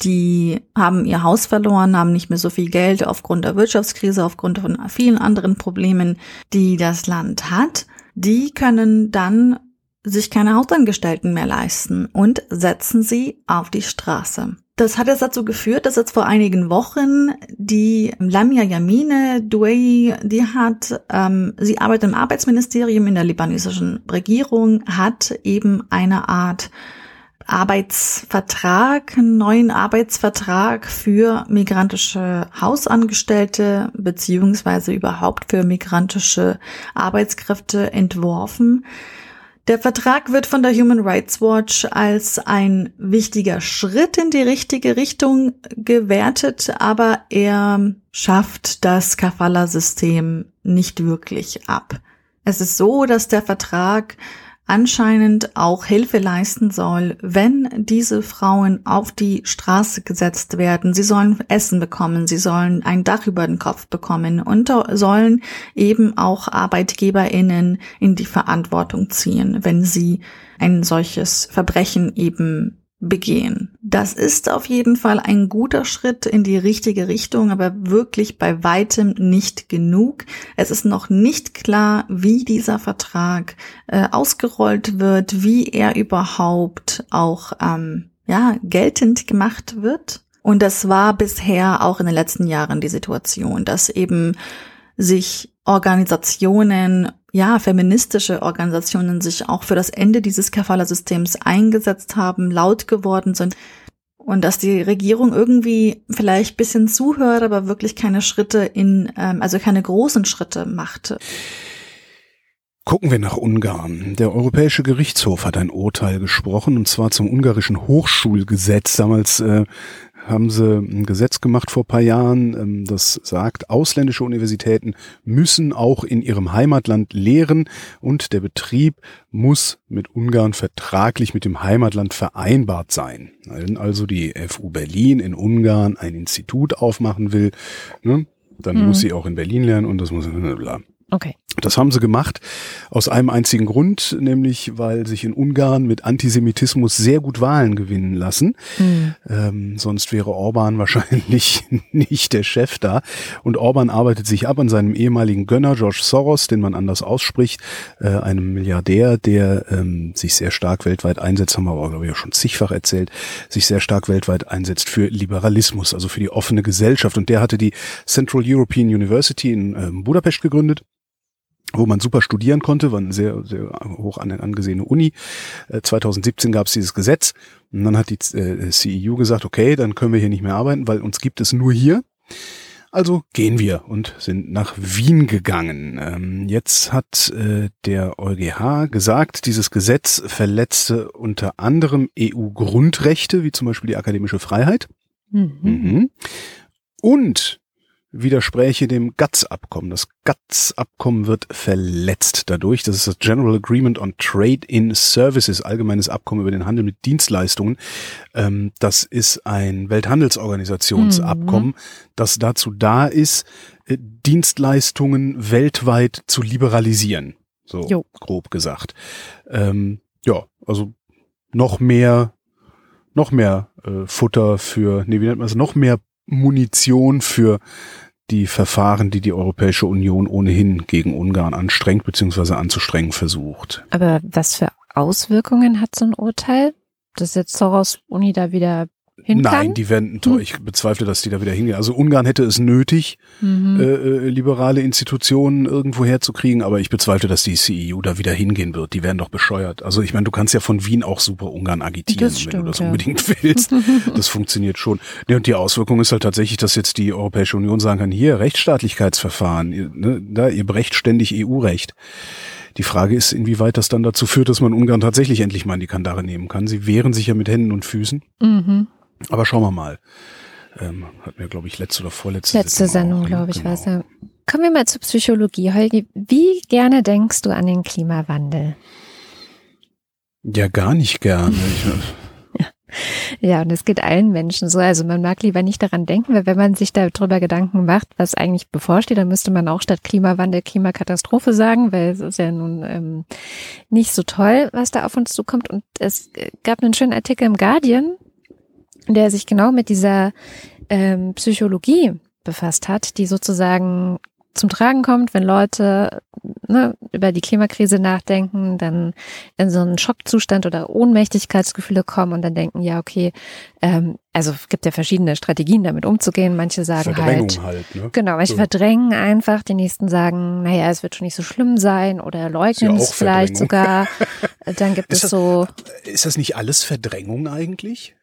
die haben ihr Haus verloren, haben nicht mehr so viel Geld aufgrund der Wirtschaftskrise, aufgrund von vielen anderen Problemen, die das Land hat. Die können dann sich keine Hausangestellten mehr leisten und setzen sie auf die Straße. Das hat jetzt dazu geführt, dass jetzt vor einigen Wochen die Lamia Yamine Douei, die hat, ähm, sie arbeitet im Arbeitsministerium in der libanesischen Regierung, hat eben eine Art Arbeitsvertrag, einen neuen Arbeitsvertrag für migrantische Hausangestellte beziehungsweise überhaupt für migrantische Arbeitskräfte entworfen. Der Vertrag wird von der Human Rights Watch als ein wichtiger Schritt in die richtige Richtung gewertet, aber er schafft das Kafala-System nicht wirklich ab. Es ist so, dass der Vertrag anscheinend auch Hilfe leisten soll, wenn diese Frauen auf die Straße gesetzt werden. Sie sollen Essen bekommen, sie sollen ein Dach über den Kopf bekommen und sollen eben auch Arbeitgeberinnen in die Verantwortung ziehen, wenn sie ein solches Verbrechen eben begehen. Das ist auf jeden Fall ein guter Schritt in die richtige Richtung, aber wirklich bei weitem nicht genug. Es ist noch nicht klar, wie dieser Vertrag äh, ausgerollt wird, wie er überhaupt auch ähm, ja geltend gemacht wird. Und das war bisher auch in den letzten Jahren die Situation, dass eben sich Organisationen ja, feministische Organisationen sich auch für das Ende dieses Kafala-Systems eingesetzt haben, laut geworden sind und dass die Regierung irgendwie vielleicht bisschen zuhört, aber wirklich keine Schritte in, ähm, also keine großen Schritte macht. Gucken wir nach Ungarn. Der Europäische Gerichtshof hat ein Urteil gesprochen, und zwar zum ungarischen Hochschulgesetz. Damals äh, haben sie ein Gesetz gemacht vor paar Jahren, ähm, das sagt, ausländische Universitäten müssen auch in ihrem Heimatland lehren und der Betrieb muss mit Ungarn vertraglich mit dem Heimatland vereinbart sein. Wenn also die FU Berlin in Ungarn ein Institut aufmachen will, ne, dann mhm. muss sie auch in Berlin lernen und das muss bla. Okay. Das haben sie gemacht aus einem einzigen Grund, nämlich weil sich in Ungarn mit Antisemitismus sehr gut Wahlen gewinnen lassen. Mhm. Ähm, sonst wäre Orban wahrscheinlich nicht der Chef da. Und Orban arbeitet sich ab an seinem ehemaligen Gönner George Soros, den man anders ausspricht, äh, einem Milliardär, der ähm, sich sehr stark weltweit einsetzt, haben wir aber glaube ich auch schon zigfach erzählt, sich sehr stark weltweit einsetzt für Liberalismus, also für die offene Gesellschaft. Und der hatte die Central European University in ähm, Budapest gegründet wo man super studieren konnte, war eine sehr, sehr hoch angesehene Uni. 2017 gab es dieses Gesetz und dann hat die äh, CEU gesagt, okay, dann können wir hier nicht mehr arbeiten, weil uns gibt es nur hier. Also gehen wir und sind nach Wien gegangen. Ähm, jetzt hat äh, der EuGH gesagt, dieses Gesetz verletzte unter anderem EU-Grundrechte, wie zum Beispiel die akademische Freiheit. Mhm. Mhm. Und widerspräche dem GATS-Abkommen. Das GATS-Abkommen wird verletzt dadurch. Das ist das General Agreement on Trade in Services, allgemeines Abkommen über den Handel mit Dienstleistungen. Ähm, das ist ein Welthandelsorganisationsabkommen, mhm. das dazu da ist, äh, Dienstleistungen weltweit zu liberalisieren. So jo. grob gesagt. Ähm, ja, also noch mehr, noch mehr äh, Futter für, nee, wie nennt man es, noch mehr Munition für die Verfahren, die die Europäische Union ohnehin gegen Ungarn anstrengt bzw. anzustrengen versucht. Aber was für Auswirkungen hat so ein Urteil? Dass jetzt Soros Uni da wieder hin Nein, kann? die werden, hm. ich bezweifle, dass die da wieder hingehen. Also Ungarn hätte es nötig, mhm. äh, äh, liberale Institutionen irgendwo herzukriegen, aber ich bezweifle, dass die CEU da wieder hingehen wird. Die werden doch bescheuert. Also ich meine, du kannst ja von Wien auch super Ungarn agitieren, stimmt, wenn du das ja. unbedingt willst. das funktioniert schon. Ja, und die Auswirkung ist halt tatsächlich, dass jetzt die Europäische Union sagen kann, hier, Rechtsstaatlichkeitsverfahren, ihr, ne, da, ihr brecht ständig EU-Recht. Die Frage ist, inwieweit das dann dazu führt, dass man Ungarn tatsächlich endlich mal in die Kandare nehmen kann. Sie wehren sich ja mit Händen und Füßen. Mhm. Aber schauen wir mal. Ähm, hat mir, glaube ich, letzte oder vorletzte Letzte Sendung, glaube ich, genau. weiß ja. Kommen wir mal zur Psychologie. Holgi, wie gerne denkst du an den Klimawandel? Ja, gar nicht gerne. ja. Ja, und es geht allen Menschen so. Also man mag lieber nicht daran denken, weil wenn man sich darüber Gedanken macht, was eigentlich bevorsteht, dann müsste man auch statt Klimawandel Klimakatastrophe sagen, weil es ist ja nun ähm, nicht so toll, was da auf uns zukommt. Und es gab einen schönen Artikel im Guardian, der sich genau mit dieser ähm, Psychologie befasst hat, die sozusagen zum Tragen kommt, wenn Leute ne, über die Klimakrise nachdenken, dann in so einen Schockzustand oder Ohnmächtigkeitsgefühle kommen und dann denken, ja, okay, ähm, also es gibt ja verschiedene Strategien, damit umzugehen. Manche sagen halt, halt ne? genau, manche So. verdrängen einfach, die nächsten sagen, naja, es wird schon nicht so schlimm sein oder leugnen ja es vielleicht sogar. Dann gibt Ist es das- so, Ist das nicht alles Verdrängung eigentlich?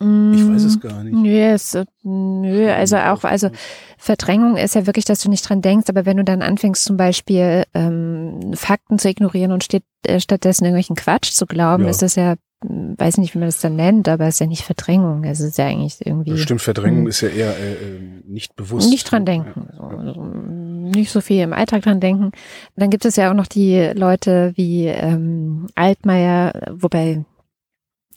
Mm, Ich weiß es gar nicht. Nö, es, nö, also auch, also Verdrängung ist ja wirklich, dass du nicht dran denkst, aber wenn du dann anfängst, zum Beispiel ähm, Fakten zu ignorieren und steht, äh, stattdessen irgendwelchen Quatsch zu glauben, Ja. ist das ja, mh, weiß nicht, wie man das dann nennt, aber es ist ja nicht Verdrängung. Es ist ja eigentlich irgendwie Stimmt, Verdrängung Hm. ist ja eher äh, äh, nicht bewusst. nicht dran denken. Also, nicht so viel im Alltag dran denken. Dann gibt es ja auch noch die Leute wie ähm, Altmaier, wobei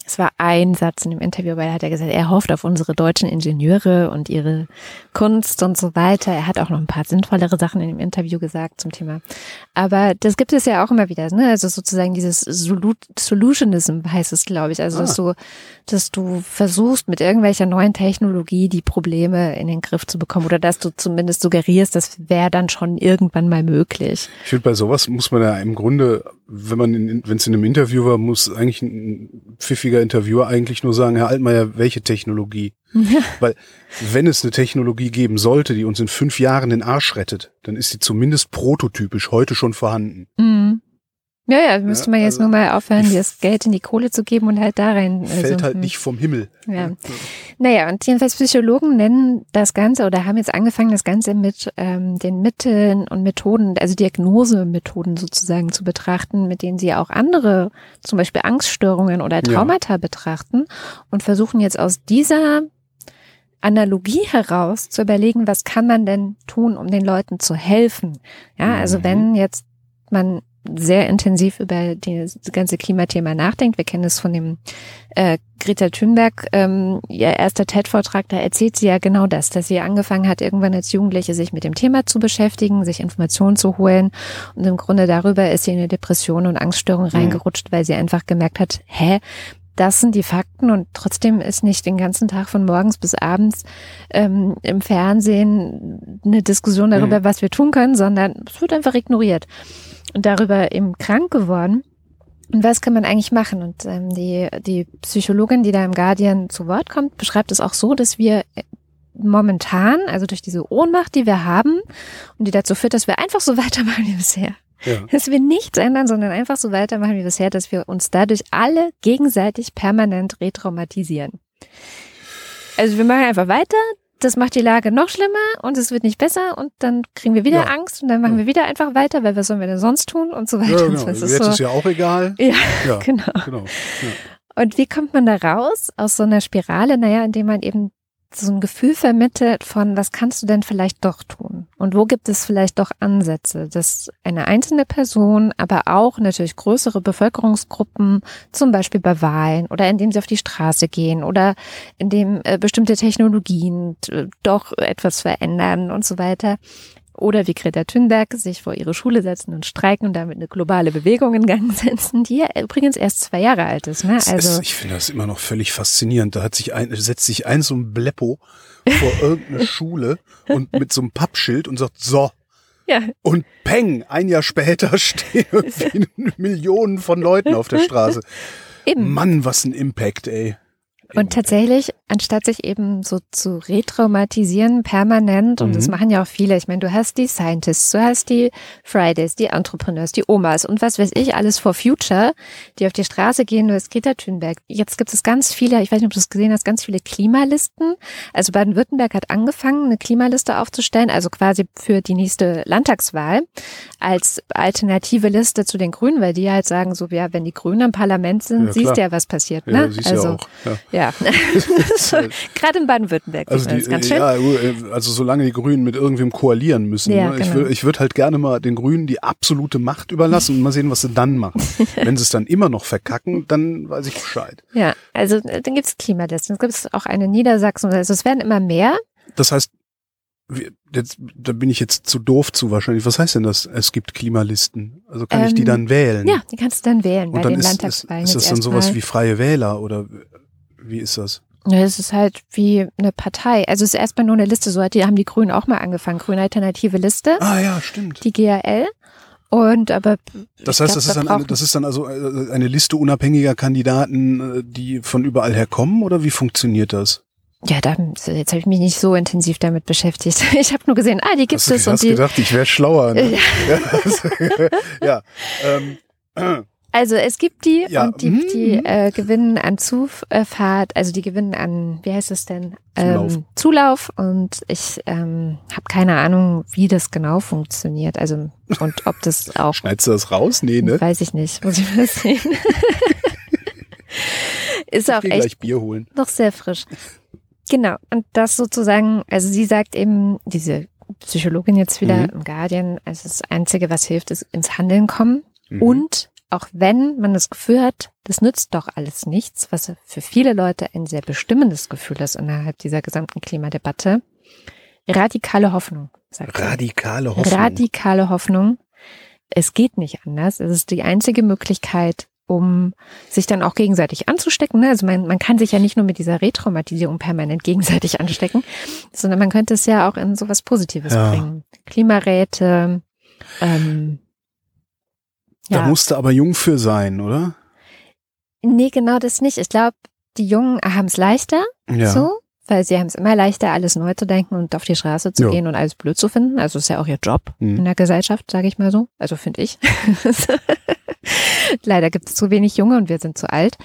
es war ein Satz in dem Interview, weil er hat ja gesagt, er hofft auf unsere deutschen Ingenieure und ihre Kunst und so weiter. Er hat auch noch ein paar sinnvollere Sachen in dem Interview gesagt zum Thema. Aber das gibt es ja auch immer wieder, ne? Also sozusagen dieses Solu- Solutionism heißt es, glaube ich. Also dass du, dass du versuchst mit irgendwelcher neuen Technologie die Probleme in den Griff zu bekommen oder dass du zumindest suggerierst, das wäre dann schon irgendwann mal möglich. Ich finde, bei sowas muss man ja im Grunde, wenn man, wenn es in einem Interview war, muss eigentlich ein pfiffiger Interviewer eigentlich nur sagen, Herr Altmaier, welche Technologie? Weil wenn es eine Technologie geben sollte, die uns in fünf Jahren den Arsch rettet, dann ist die zumindest prototypisch heute schon vorhanden. Mhm. Ja, ja, müsste Ja, man jetzt also nur mal aufhören, das Geld in die Kohle zu geben und halt da rein. Fällt also, halt nicht vom Himmel. Ja. Naja, und jedenfalls Psychologen nennen das Ganze oder haben jetzt angefangen, das Ganze mit ähm, den Mitteln und Methoden, also Diagnosemethoden sozusagen zu betrachten, mit denen sie auch andere, zum Beispiel Angststörungen oder Traumata betrachten und versuchen jetzt aus dieser Analogie heraus zu überlegen, was kann man denn tun, um den Leuten zu helfen. Ja, also Mhm. wenn jetzt man sehr intensiv über das ganze Klimathema nachdenkt. Wir kennen es von dem äh, Greta Thunberg, ähm, ihr erster TED-Vortrag, da erzählt sie ja genau das, dass sie angefangen hat, irgendwann als Jugendliche sich mit dem Thema zu beschäftigen, sich Informationen zu holen. Und im Grunde darüber ist sie in eine Depression und Angststörung reingerutscht, weil sie einfach gemerkt hat, hä, das sind die Fakten. Und trotzdem ist nicht den ganzen Tag von morgens bis abends ähm, im Fernsehen eine Diskussion darüber, was wir tun können, sondern es wird einfach ignoriert und darüber eben krank geworden. Und was kann man eigentlich machen? Und ähm, die, die Psychologin, die da im Guardian zu Wort kommt, beschreibt es auch so, dass wir momentan, also durch diese Ohnmacht, die wir haben und die dazu führt, dass wir einfach so weitermachen wie bisher. Ja. Dass wir nichts ändern, sondern einfach so weitermachen wie bisher, dass wir uns dadurch alle gegenseitig permanent retraumatisieren. Also wir machen einfach weiter, das macht die Lage noch schlimmer und es wird nicht besser und dann kriegen wir wieder Ja. Angst und dann machen wir wieder einfach weiter, weil was sollen wir denn sonst tun und so weiter. Ja, und genau. Jetzt ist ist so, ja auch egal. ja, Ja, genau. genau. Ja. Und wie kommt man da raus aus so einer Spirale? Naja, indem man eben so ein Gefühl vermittelt von, was kannst du denn vielleicht doch tun? Und wo gibt es vielleicht doch Ansätze, dass eine einzelne Person, aber auch natürlich größere Bevölkerungsgruppen, zum Beispiel bei Wahlen oder indem sie auf die Straße gehen oder indem äh, bestimmte Technologien äh, doch etwas verändern und so weiter. Oder wie Greta Thunberg sich vor ihre Schule setzen und streiken und damit eine globale Bewegung in Gang setzen, die ja übrigens erst zwei Jahre alt ist. Ne? Also ist, ich finde das immer noch völlig faszinierend. Da hat sich ein, setzt sich ein so ein Bleppo vor irgendeine Schule und mit so einem Pappschild und sagt, so. ja, Und peng, ein Jahr später stehen Millionen von Leuten auf der Straße. eben. Mann, was ein Impact, ey. Und tatsächlich, anstatt sich eben so zu retraumatisieren permanent, und das Mhm. machen ja auch viele, ich meine, du hast die Scientists, du hast die Fridays, die Entrepreneurs, die Omas und was weiß ich, alles for Future, die auf die Straße gehen, du hast Greta Thunberg. Jetzt gibt es ganz viele, ich weiß nicht, ob du es gesehen hast, ganz viele Klimalisten. Also Baden-Württemberg hat angefangen, eine Klimaliste aufzustellen, also quasi für die nächste Landtagswahl als alternative Liste zu den Grünen, weil die halt sagen, so, ja, wenn die Grünen im Parlament sind, Ja, siehst du ja, was passiert, Ja, ne? siehst also, ja. Ja. ist Gerade in Baden-Württemberg also die, das ganz schön. ja, äh, also solange die Grünen mit irgendwem koalieren müssen. Ja, ne? Ich genau. würde ich würd halt gerne mal den Grünen die absolute Macht überlassen und mal sehen, was sie dann machen. Wenn sie es dann immer noch verkacken, dann weiß ich Bescheid. Ja, also äh, dann gibt es Klimalisten. Es gibt auch eine in Niedersachsen. Also es werden immer mehr. Das heißt, jetzt, da bin ich jetzt zu doof zu wahrscheinlich. Was heißt denn das? Es gibt Klimalisten. Also kann ich die Ähm, dann wählen? Ja, die kannst du dann wählen bei Und dann den ist, ist, Landtagswahlen. ist das jetzt dann sowas erstmal. wie freie Wähler oder wie ist das? Ja, es ist halt wie eine Partei. Also es ist erstmal nur eine Liste. So hat die, haben die Grünen auch mal angefangen. Grüne Alternative Liste, Ah ja, stimmt. die GAL. Und aber Das ich heißt, glaub, das, ist wir dann eine, das ist dann also äh, eine Liste unabhängiger Kandidaten, äh, die von überall her kommen oder wie funktioniert das? Ja, da, jetzt habe ich mich nicht so intensiv damit beschäftigt. Ich habe nur gesehen, ah, die gibt du es und hast die. gedacht, ich wäre schlauer. Ne? ja. Ähm, Also es gibt die Ja, und die, mhm. die äh, gewinnen an Zufahrt, also die gewinnen an, wie heißt es denn? Zulauf. Ähm, Zulauf und ich ähm, habe keine Ahnung, wie das genau funktioniert. Also und ob das auch, schneidest du das raus? Nee, ne? weiß ich nicht, muss ich mal sehen. Ist Ich auch echt gleich Bier holen. noch sehr frisch. Genau. Und das sozusagen, also sie sagt eben, diese Psychologin jetzt wieder Mhm. im Guardian, also das Einzige, was hilft, ist ins Handeln kommen. Mhm. Und auch wenn man das Gefühl hat, das nützt doch alles nichts, was für viele Leute ein sehr bestimmendes Gefühl ist innerhalb dieser gesamten Klimadebatte, radikale Hoffnung, sagt. Radikale Hoffnung. Radikale Hoffnung. Es geht nicht anders. Es ist die einzige Möglichkeit, um sich dann auch gegenseitig anzustecken. ne? Also man, man kann sich ja nicht nur mit dieser Retraumatisierung permanent gegenseitig anstecken, sondern man könnte es ja auch in sowas Positives Ja. bringen. Klimaräte, ähm, ja. musst du aber jung für sein, oder? Nee, genau das nicht. Ich glaube, die Jungen haben es leichter, Ja. so, weil sie haben es immer leichter, alles neu zu denken und auf die Straße zu Ja. gehen und alles blöd zu finden. Also ist ja auch ihr Job Mhm. in der Gesellschaft, sage ich mal so. Also finde ich. Leider gibt es zu wenig Junge und wir sind zu alt.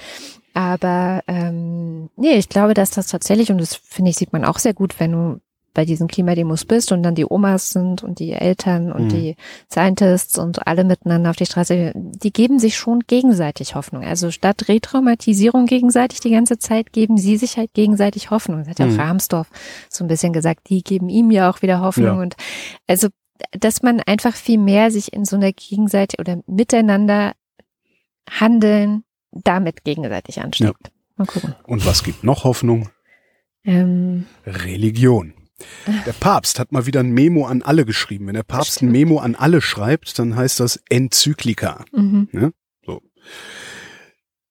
Aber ähm, nee, ich glaube, dass das tatsächlich, und das finde ich, sieht man auch sehr gut, wenn du bei diesen Klimademos bist und dann die Omas sind und die Eltern und Mhm. die Scientists und alle miteinander auf die Straße, die geben sich schon gegenseitig Hoffnung. Also statt Retraumatisierung gegenseitig die ganze Zeit, geben sie sich halt gegenseitig Hoffnung. Das hat ja Mhm. Rahmsdorf so ein bisschen gesagt, die geben ihm ja auch wieder Hoffnung. Ja. Und also, dass man einfach viel mehr sich in so einer gegenseitig oder miteinander handeln, damit gegenseitig ansteckt. Mal gucken. Und was gibt noch Hoffnung? Ähm, Religion. Der Papst hat mal wieder ein Memo an alle geschrieben. Wenn der Papst ein. Memo an alle schreibt, dann heißt das Enzyklika. mhm.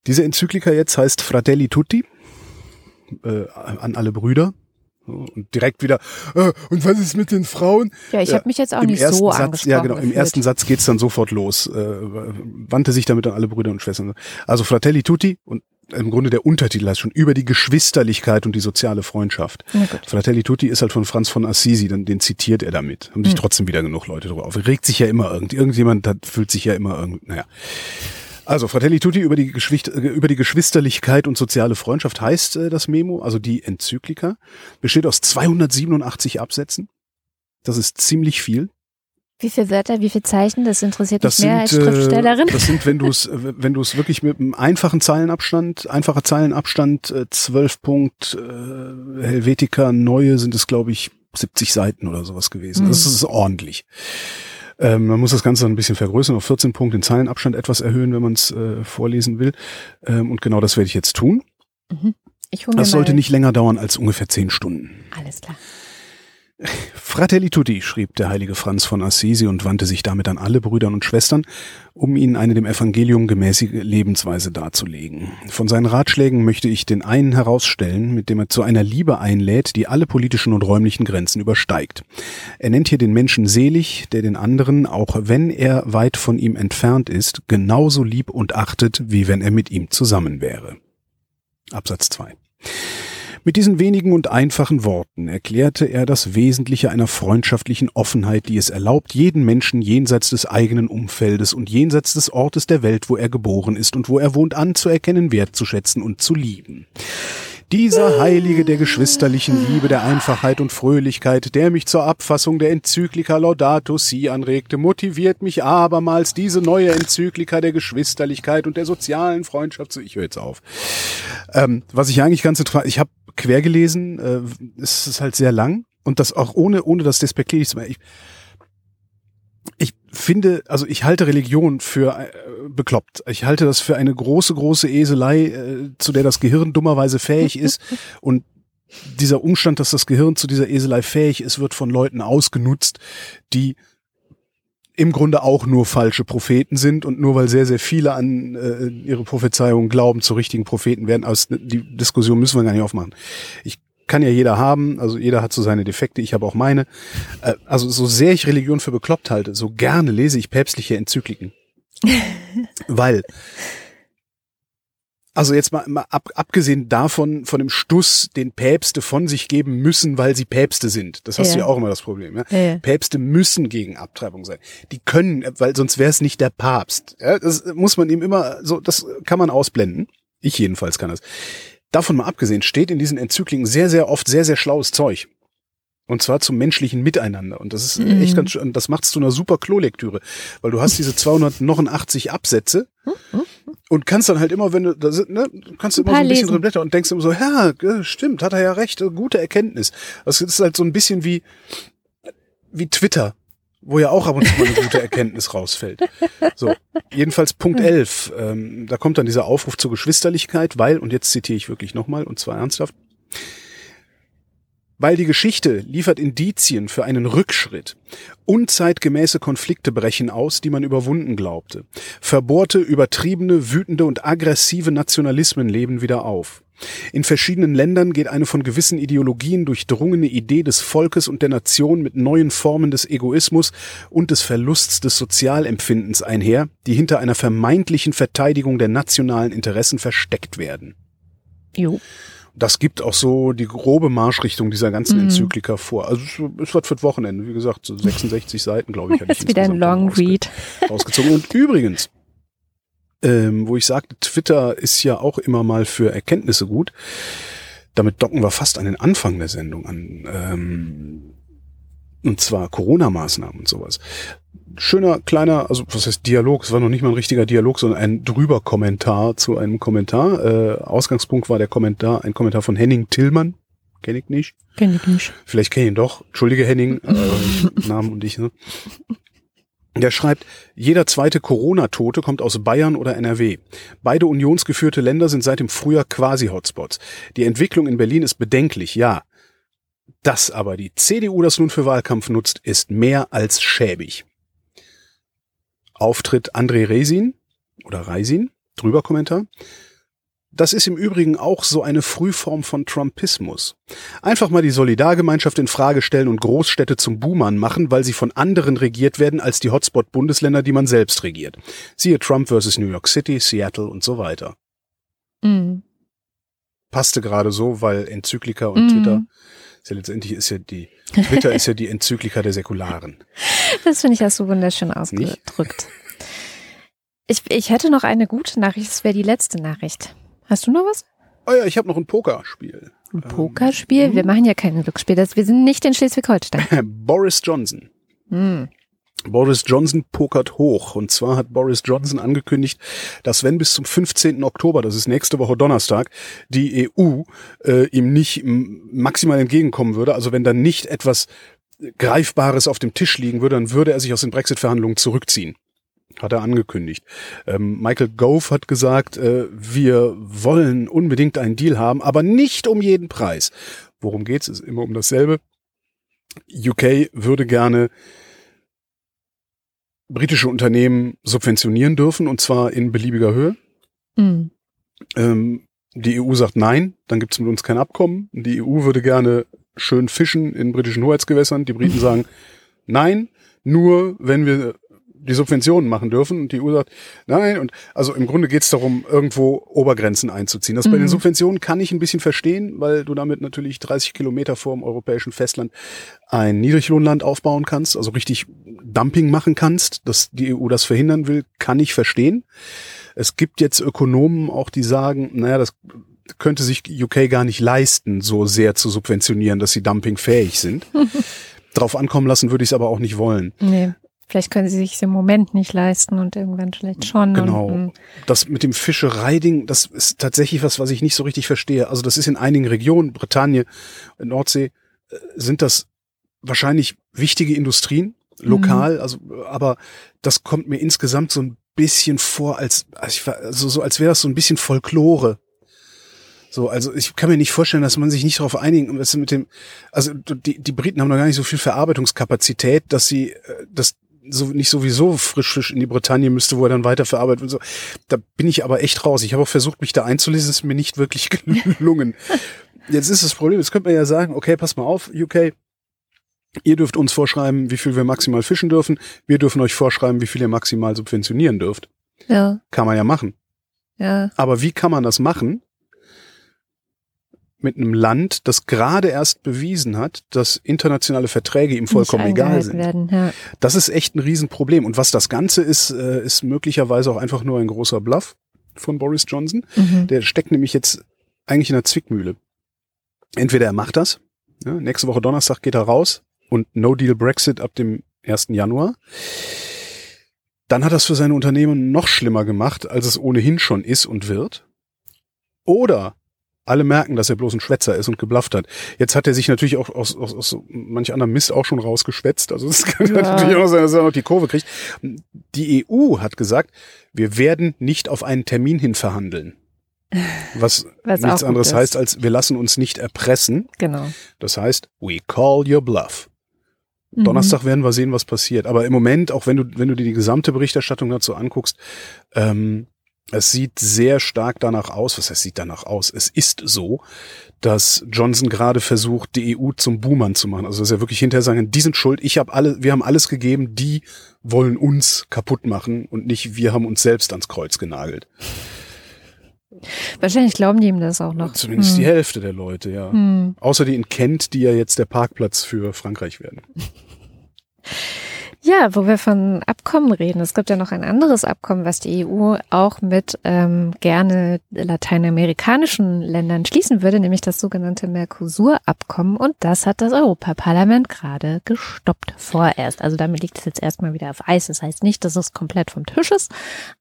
Diese Enzyklika jetzt heißt Fratelli Tutti, äh, an alle Brüder. So, Und direkt wieder, äh, und was ist mit den Frauen? Ja, ich Ja, habe mich jetzt auch Im nicht so Satz, angesprochen. ja genau, im gefühlt. ersten Satz geht's dann sofort los. Äh, wandte sich damit an alle Brüder und Schwestern. Also Fratelli Tutti und im Grunde der Untertitel heißt schon über die Geschwisterlichkeit und die soziale Freundschaft. Fratelli Tutti ist halt von Franz von Assisi, dann, den zitiert er damit. Haben sich Hm. trotzdem wieder genug Leute drüber auf. Regt sich ja immer irgend, irgendjemand, da fühlt sich ja immer irgend, naja. Also Fratelli Tutti über die, Geschwicht, äh, über die Geschwisterlichkeit und soziale Freundschaft heißt äh, das Memo, also die Enzyklika, besteht aus 287 Absätzen. Das ist ziemlich viel. Wie viele Wörter, wie viele Zeichen? Das interessiert Das mich mehr sind, als äh, Schriftstellerin. das sind, wenn du es, wenn du es wirklich mit einem einfachen Zeilenabstand, einfacher Zeilenabstand, äh, 12 Punkt äh, Helvetica neue sind es, glaube ich, 70 Seiten oder sowas gewesen. Mhm. Das ist ordentlich. Ähm, man muss das Ganze dann ein bisschen vergrößern, auf 14 Punkt den Zeilenabstand etwas erhöhen, wenn man es äh, vorlesen will. Ähm, und genau das werde ich jetzt tun. Ich hole mir Das sollte nicht länger dauern als ungefähr 10 Stunden. Alles klar. Fratelli Tutti, schrieb der heilige Franz von Assisi und wandte sich damit an alle Brüder und Schwestern, um ihnen eine dem Evangelium gemäßige Lebensweise darzulegen. Von seinen Ratschlägen möchte ich den einen herausstellen, mit dem er zu einer Liebe einlädt, die alle politischen und räumlichen Grenzen übersteigt. Er nennt hier den Menschen selig, der den anderen, auch wenn er weit von ihm entfernt ist, genauso lieb und achtet, wie wenn er mit ihm zusammen wäre. Absatz 2. Mit diesen wenigen und einfachen Worten erklärte er das Wesentliche einer freundschaftlichen Offenheit, die es erlaubt, jeden Menschen jenseits des eigenen Umfeldes und jenseits des Ortes der Welt, wo er geboren ist und wo er wohnt, anzuerkennen, wertzuschätzen und zu lieben. Dieser Heilige der geschwisterlichen Liebe, der Einfachheit und Fröhlichkeit, der mich zur Abfassung der Enzyklika Laudato Si anregte, motiviert mich abermals diese neue Enzyklika der Geschwisterlichkeit und der sozialen Freundschaft zu. Ich höre jetzt auf. Ähm, was ich eigentlich ganz interessant, ich habe quer gelesen, äh, es ist halt sehr lang und das auch ohne, ohne das despektierlich zu machen. Finde, also ich halte Religion für äh, bekloppt. Ich halte das für eine große, große Eselei, äh, zu der das Gehirn dummerweise fähig ist. Und dieser Umstand, dass das Gehirn zu dieser Eselei fähig ist, wird von Leuten ausgenutzt, die im Grunde auch nur falsche Propheten sind und nur weil sehr, sehr viele an äh, ihre Prophezeiungen glauben, zu richtigen Propheten werden. Aber die Diskussion müssen wir gar nicht aufmachen. Ich kann ja jeder haben, also jeder hat so seine Defekte, ich habe auch meine. Äh, also so sehr ich Religion für bekloppt halte, so gerne lese ich päpstliche Enzykliken. Weil, also jetzt mal, mal ab, abgesehen davon, von dem Stuss, den Päpste von sich geben müssen, weil sie Päpste sind. Das hast ja. du ja auch immer das Problem. Ja? ja? Päpste müssen gegen Abtreibung sein. Die können, weil sonst wäre es nicht der Papst. Ja? Das muss man ihm immer, so, das kann man ausblenden. Ich jedenfalls kann das. Davon mal abgesehen steht in diesen Enzykliken sehr, sehr oft sehr, sehr schlaues Zeug. Und zwar zum menschlichen Miteinander. Und das ist mhm. echt ganz schön, das macht's zu einer super Klolektüre. Weil du hast diese 289 Absätze und kannst dann halt immer, wenn du, da sind, ne, kannst du immer so ein bisschen lesen. drin blättern und denkst immer so, ja, stimmt, hat er ja recht, gute Erkenntnis. Das ist halt so ein bisschen wie, wie Twitter wo ja auch ab und zu mal eine gute Erkenntnis rausfällt. So, jedenfalls Punkt 11, ähm, da kommt dann dieser Aufruf zur Geschwisterlichkeit, weil, und jetzt zitiere ich wirklich nochmal, und zwar ernsthaft, weil die Geschichte liefert Indizien für einen Rückschritt. Unzeitgemäße Konflikte brechen aus, die man überwunden glaubte. Verbohrte, übertriebene, wütende und aggressive Nationalismen leben wieder auf. In verschiedenen Ländern geht eine von gewissen Ideologien durchdrungene Idee des Volkes und der Nation mit neuen Formen des Egoismus und des Verlusts des Sozialempfindens einher, die hinter einer vermeintlichen Verteidigung der nationalen Interessen versteckt werden. Jo. Das gibt auch so die grobe Marschrichtung dieser ganzen mhm. Enzyklika vor. Also es wird für das Wochenende, wie gesagt, so 66 Seiten, glaube ich. Das ist wieder ein Long Read. Ausgezogen. Und übrigens, ähm, wo ich sagte, Twitter ist ja auch immer mal für Erkenntnisse gut. Damit docken wir fast an den Anfang der Sendung an. Ähm, und zwar Corona-Maßnahmen und sowas. Schöner kleiner, also was heißt Dialog? Es war noch nicht mal ein richtiger Dialog, sondern ein drüber Kommentar zu einem Kommentar. Äh, Ausgangspunkt war der Kommentar, ein Kommentar von Henning Tillmann. Kenn ich nicht. Kenn ich nicht. Vielleicht kenn ich ihn doch. Entschuldige Henning, äh, Namen und ich. Ne? Der schreibt, jeder zweite Corona-Tote kommt aus Bayern oder NRW. Beide unionsgeführte Länder sind seit dem Frühjahr quasi Hotspots. Die Entwicklung in Berlin ist bedenklich, ja. Dass aber die CDU das nun für Wahlkampf nutzt, ist mehr als schäbig. Auftritt André Resin oder Reisin, drüber Kommentar. Das ist im Übrigen auch so eine Frühform von Trumpismus. Einfach mal die Solidargemeinschaft in Frage stellen und Großstädte zum Boomern machen, weil sie von anderen regiert werden als die Hotspot-Bundesländer, die man selbst regiert. Siehe Trump versus New York City, Seattle und so weiter. Mhm. Passte gerade so, weil Enzyklika und mhm. Twitter ist ja letztendlich ist ja die Twitter ist ja die Enzyklika der Säkularen. Das finde ich hast du wunderschön ausgedrückt. Ich, ich hätte noch eine gute Nachricht, das wäre die letzte Nachricht. Hast du noch was? Oh ja, ich habe noch ein Pokerspiel. Ein Pokerspiel? Ähm, wir machen ja keine Glücksspiele. Wir sind nicht in Schleswig-Holstein. Boris Johnson. Hm. Boris Johnson pokert hoch. Und zwar hat Boris Johnson angekündigt, dass wenn bis zum 15. Oktober, das ist nächste Woche Donnerstag, die EU äh, ihm nicht maximal entgegenkommen würde, also wenn dann nicht etwas Greifbares auf dem Tisch liegen würde, dann würde er sich aus den Brexit-Verhandlungen zurückziehen hat er angekündigt. Ähm, Michael Gove hat gesagt, äh, wir wollen unbedingt einen Deal haben, aber nicht um jeden Preis. Worum geht's? Ist immer um dasselbe. UK würde gerne britische Unternehmen subventionieren dürfen und zwar in beliebiger Höhe. Mhm. Ähm, die EU sagt nein, dann gibt's mit uns kein Abkommen. Die EU würde gerne schön fischen in britischen Hoheitsgewässern. Die Briten sagen nein, nur wenn wir die Subventionen machen dürfen und die EU sagt, nein, und also im Grunde geht es darum, irgendwo Obergrenzen einzuziehen. Das mhm. bei den mhm. Subventionen kann ich ein bisschen verstehen, weil du damit natürlich 30 Kilometer vor dem europäischen Festland ein Niedriglohnland aufbauen kannst, also richtig Dumping machen kannst, dass die EU das verhindern will, kann ich verstehen. Es gibt jetzt Ökonomen auch, die sagen, naja, das könnte sich UK gar nicht leisten, so sehr zu subventionieren, dass sie dumpingfähig sind. Drauf ankommen lassen würde ich es aber auch nicht wollen. Nee. Vielleicht können sie sich im Moment nicht leisten und irgendwann vielleicht schon. Genau. Und, mm, Das mit dem Fischereiding, das ist tatsächlich was, was ich nicht so richtig verstehe. Also das ist in einigen Regionen, Bretagne, Nordsee, äh, sind das wahrscheinlich wichtige Industrien, lokal, also, aber das kommt mir insgesamt so ein bisschen vor, als, also so als wäre das so ein bisschen Folklore. So, also ich kann mir nicht vorstellen, dass man sich nicht darauf einigen, was mit dem, also die, die Briten haben noch gar nicht so viel Verarbeitungskapazität, dass sie äh, das so nicht sowieso Frischfisch in die Bretagne müsste, wo er dann weiterverarbeitet wird und so. Da bin ich aber echt raus. Ich habe auch versucht, mich da einzulesen, ist mir nicht wirklich gelungen. Jetzt ist das Problem, jetzt könnte man ja sagen, okay, pass mal auf, UK, ihr dürft uns vorschreiben, wie viel wir maximal fischen dürfen. Wir dürfen euch vorschreiben, wie viel ihr maximal subventionieren dürft. ja, Kann man ja machen. ja. Aber wie kann man das machen? Mit einem Land, das gerade erst bewiesen hat, dass internationale Verträge ihm vollkommen egal sind. Werden, ja. Das ist echt ein Riesenproblem. Und was das Ganze ist, äh, ist möglicherweise auch einfach nur ein großer Bluff von Boris Johnson. Mhm. Der steckt nämlich jetzt eigentlich in der Zwickmühle. Entweder er macht das, ja, nächste Woche Donnerstag geht er raus und No Deal Brexit ab dem 1. Januar. Dann hat es für seine Unternehmen noch schlimmer gemacht, als es ohnehin schon ist und wird. Oder alle merken, dass er bloß ein Schwätzer ist und geblufft hat. Jetzt hat er sich natürlich auch aus, aus, aus manch anderem Mist auch schon rausgeschwätzt. Also es kann Ja. natürlich auch sein, dass er noch die Kurve kriegt. Die EU hat gesagt, wir werden nicht auf einen Termin hin verhandeln. Was, Was nichts anderes ist. heißt, als wir lassen uns nicht erpressen. Genau. Das heißt, we call your bluff. Mhm. Donnerstag werden wir sehen, was passiert. Aber im Moment, auch wenn du, wenn du dir die gesamte Berichterstattung dazu anguckst, ähm, es sieht sehr stark danach aus, was heißt sieht danach aus? Es ist so, dass Johnson gerade versucht, die EU zum Boomern zu machen. Also dass er wirklich hinterher sagen, die sind schuld, ich habe alle, wir haben alles gegeben, die wollen uns kaputt machen und nicht wir haben uns selbst ans Kreuz genagelt. Wahrscheinlich glauben die ihm das auch noch. Zumindest Hm. die Hälfte der Leute, ja. Hm. Außer die in Kent, die ja jetzt der Parkplatz für Frankreich werden. Ja, wo wir von Abkommen reden. Es gibt ja noch ein anderes Abkommen, was die EU auch mit ähm, gerne lateinamerikanischen Ländern schließen würde, nämlich das sogenannte Mercosur-Abkommen. Und das hat das Europaparlament gerade gestoppt vorerst. Also damit liegt es jetzt erstmal wieder auf Eis. Das heißt nicht, dass es komplett vom Tisch ist,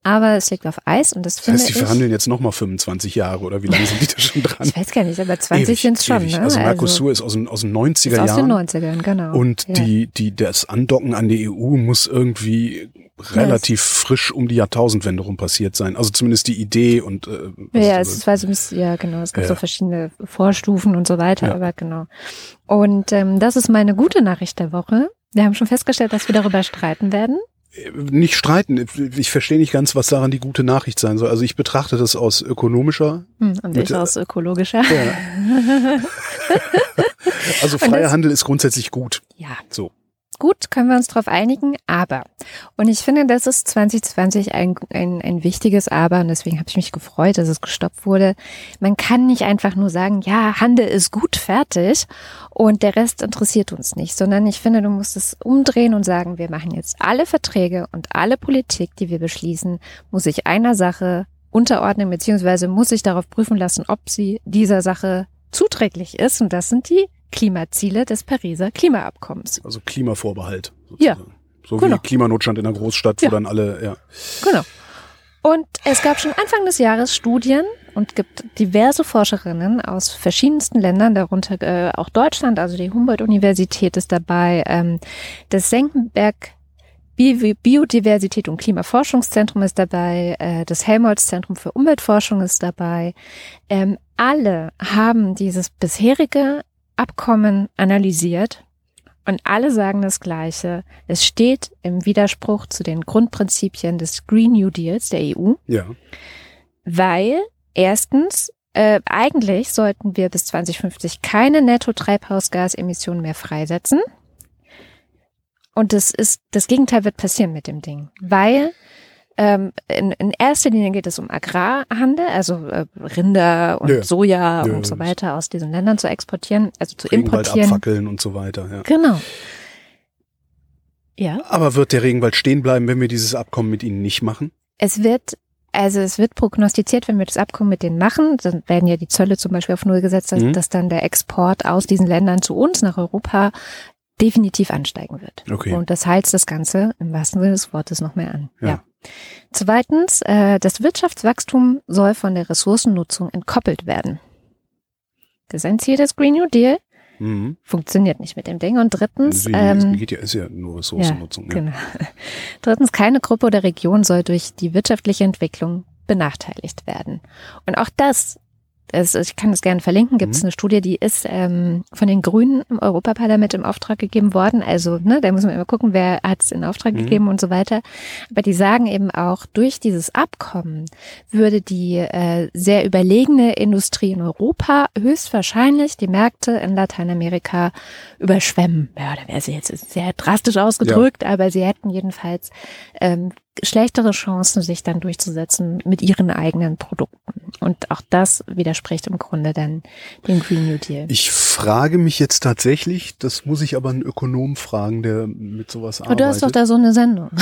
aber es liegt auf Eis und das, Das finde heißt, die ich. verhandeln jetzt nochmal 25 Jahre oder wie lange sind die da schon dran? Ich weiß gar nicht, aber 20 Ewig, sind es schon. ewig. Ne? Also Mercosur ist aus den, aus den 90er ist aus den Jahren. 90ern, genau. Und ja. die, die, das Andocken an die EU muss irgendwie relativ frisch um die Jahrtausendwende rum passiert sein. Also zumindest die Idee und äh, Ja, es ist, ja, genau. Es gibt Ja. so verschiedene Vorstufen und so weiter, Ja. aber genau. Und ähm, das ist meine gute Nachricht der Woche. Wir haben schon festgestellt, dass wir darüber streiten werden. nicht streiten. Ich verstehe nicht ganz, was daran die gute Nachricht sein soll. Also ich betrachte das aus ökonomischer. Hm, und Mit, ich aus ökologischer. Ja. Also freier Handel ist grundsätzlich gut. Ja, So. Gut, können wir uns drauf einigen, aber. Und ich finde, das ist 2020 ein, ein, ein wichtiges Aber und deswegen habe ich mich gefreut, dass es gestoppt wurde. Man kann nicht einfach nur sagen, ja, Handel ist gut, fertig und der Rest interessiert uns nicht, sondern ich finde, du musst es umdrehen und sagen, wir machen jetzt alle Verträge und alle Politik, die wir beschließen, muss sich einer Sache unterordnen, beziehungsweise muss sich darauf prüfen lassen, ob sie dieser Sache zuträglich ist. Und das sind die Klimaziele des Pariser Klimaabkommens. Also Klimavorbehalt. Ja. sozusagen. So Genau. wie Klimanotstand in der Großstadt, wo Ja. dann alle, ja. Genau. Und es gab schon Anfang des Jahres Studien und gibt diverse Forscherinnen aus verschiedensten Ländern, darunter äh, auch Deutschland, also die Humboldt-Universität ist dabei, ähm, das Senckenberg Bi- Biodiversität und Klimaforschungszentrum ist dabei, äh, das Helmholtz-Zentrum für Umweltforschung ist dabei. Ähm, alle haben dieses bisherige Abkommen analysiert und alle sagen das Gleiche. Es steht im Widerspruch zu den Grundprinzipien des Green New Deals der EU, Ja. weil erstens äh, eigentlich sollten wir bis 2050 keine Netto-Treibhausgasemissionen mehr freisetzen. Und das ist, das Gegenteil wird passieren mit dem Ding, weil ähm, in, in erster Linie geht es um Agrarhandel, also äh, Rinder und Ja. Soja Ja, und so weiter aus diesen Ländern zu exportieren, also zu Regenwald importieren. abfackeln und so weiter, ja. Genau. Ja. Aber wird der Regenwald stehen bleiben, wenn wir dieses Abkommen mit ihnen nicht machen? Es wird Also es wird prognostiziert, wenn wir das Abkommen mit denen machen, dann werden ja die Zölle zum Beispiel auf Null gesetzt, dass, Mhm. dass dann der Export aus diesen Ländern zu uns nach Europa definitiv ansteigen wird. Okay. Und das heizt das Ganze im wahrsten Sinne des Wortes noch mehr an. Ja. Ja. Zweitens, äh, das Wirtschaftswachstum soll von der Ressourcennutzung entkoppelt werden. Das ist ein Ziel des Green New Deal. Mhm. Funktioniert nicht mit dem Ding. Und drittens, Wie, ähm, geht ja, ist ja nur Ressourcennutzung. Ja, Genau. Drittens, keine Gruppe oder Region soll durch die wirtschaftliche Entwicklung benachteiligt werden. Und auch das, das ich kann das gerne verlinken, gibt es Mhm. eine Studie, die ist ähm, von den Grünen im Europaparlament im Auftrag gegeben worden. Also, ne, da muss man immer gucken, wer hat es in Auftrag Mhm. gegeben und so weiter. Aber die sagen eben auch, durch dieses Abkommen würde die äh, sehr überlegene Industrie in Europa höchstwahrscheinlich die Märkte in Lateinamerika überschwemmen. Ja, da wäre sie jetzt sehr drastisch ausgedrückt, aber sie hätten jedenfalls ähm, schlechtere Chancen, sich dann durchzusetzen mit ihren eigenen Produkten. Und auch das widerspricht im Grunde dann dem Green New Deal. Ich frage mich jetzt tatsächlich, das muss ich aber einen Ökonom fragen, der mit sowas Aber arbeitet. du hast doch da so eine Sendung.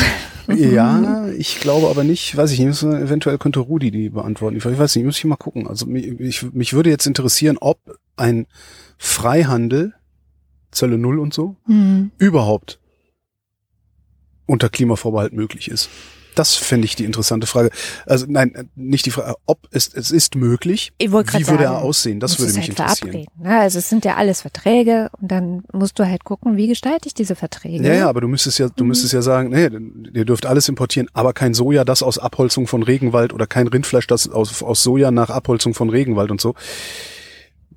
Ja, ich glaube aber nicht, weiß ich nicht, eventuell könnte Rudi die beantworten. Ich weiß nicht, muss ich mal gucken. Also mich, ich, mich würde jetzt interessieren, ob ein Freihandel, Zölle Null und so, Hm. überhaupt unter Klimavorbehalt möglich ist. Das fände ich die interessante Frage. Also nein, nicht die Frage, ob es, es ist möglich. Ich Wie würde sagen, er aussehen? Das würde mich halt interessieren. verabreden. Ne? Also es sind ja alles Verträge und dann musst du halt gucken, wie gestalte ich diese Verträge. Ja, ja, aber du müsstest ja, du Mhm. müsstest ja sagen, nee, ihr dürft alles importieren, aber kein Soja, das aus Abholzung von Regenwald oder kein Rindfleisch, das aus, aus Soja nach Abholzung von Regenwald und so.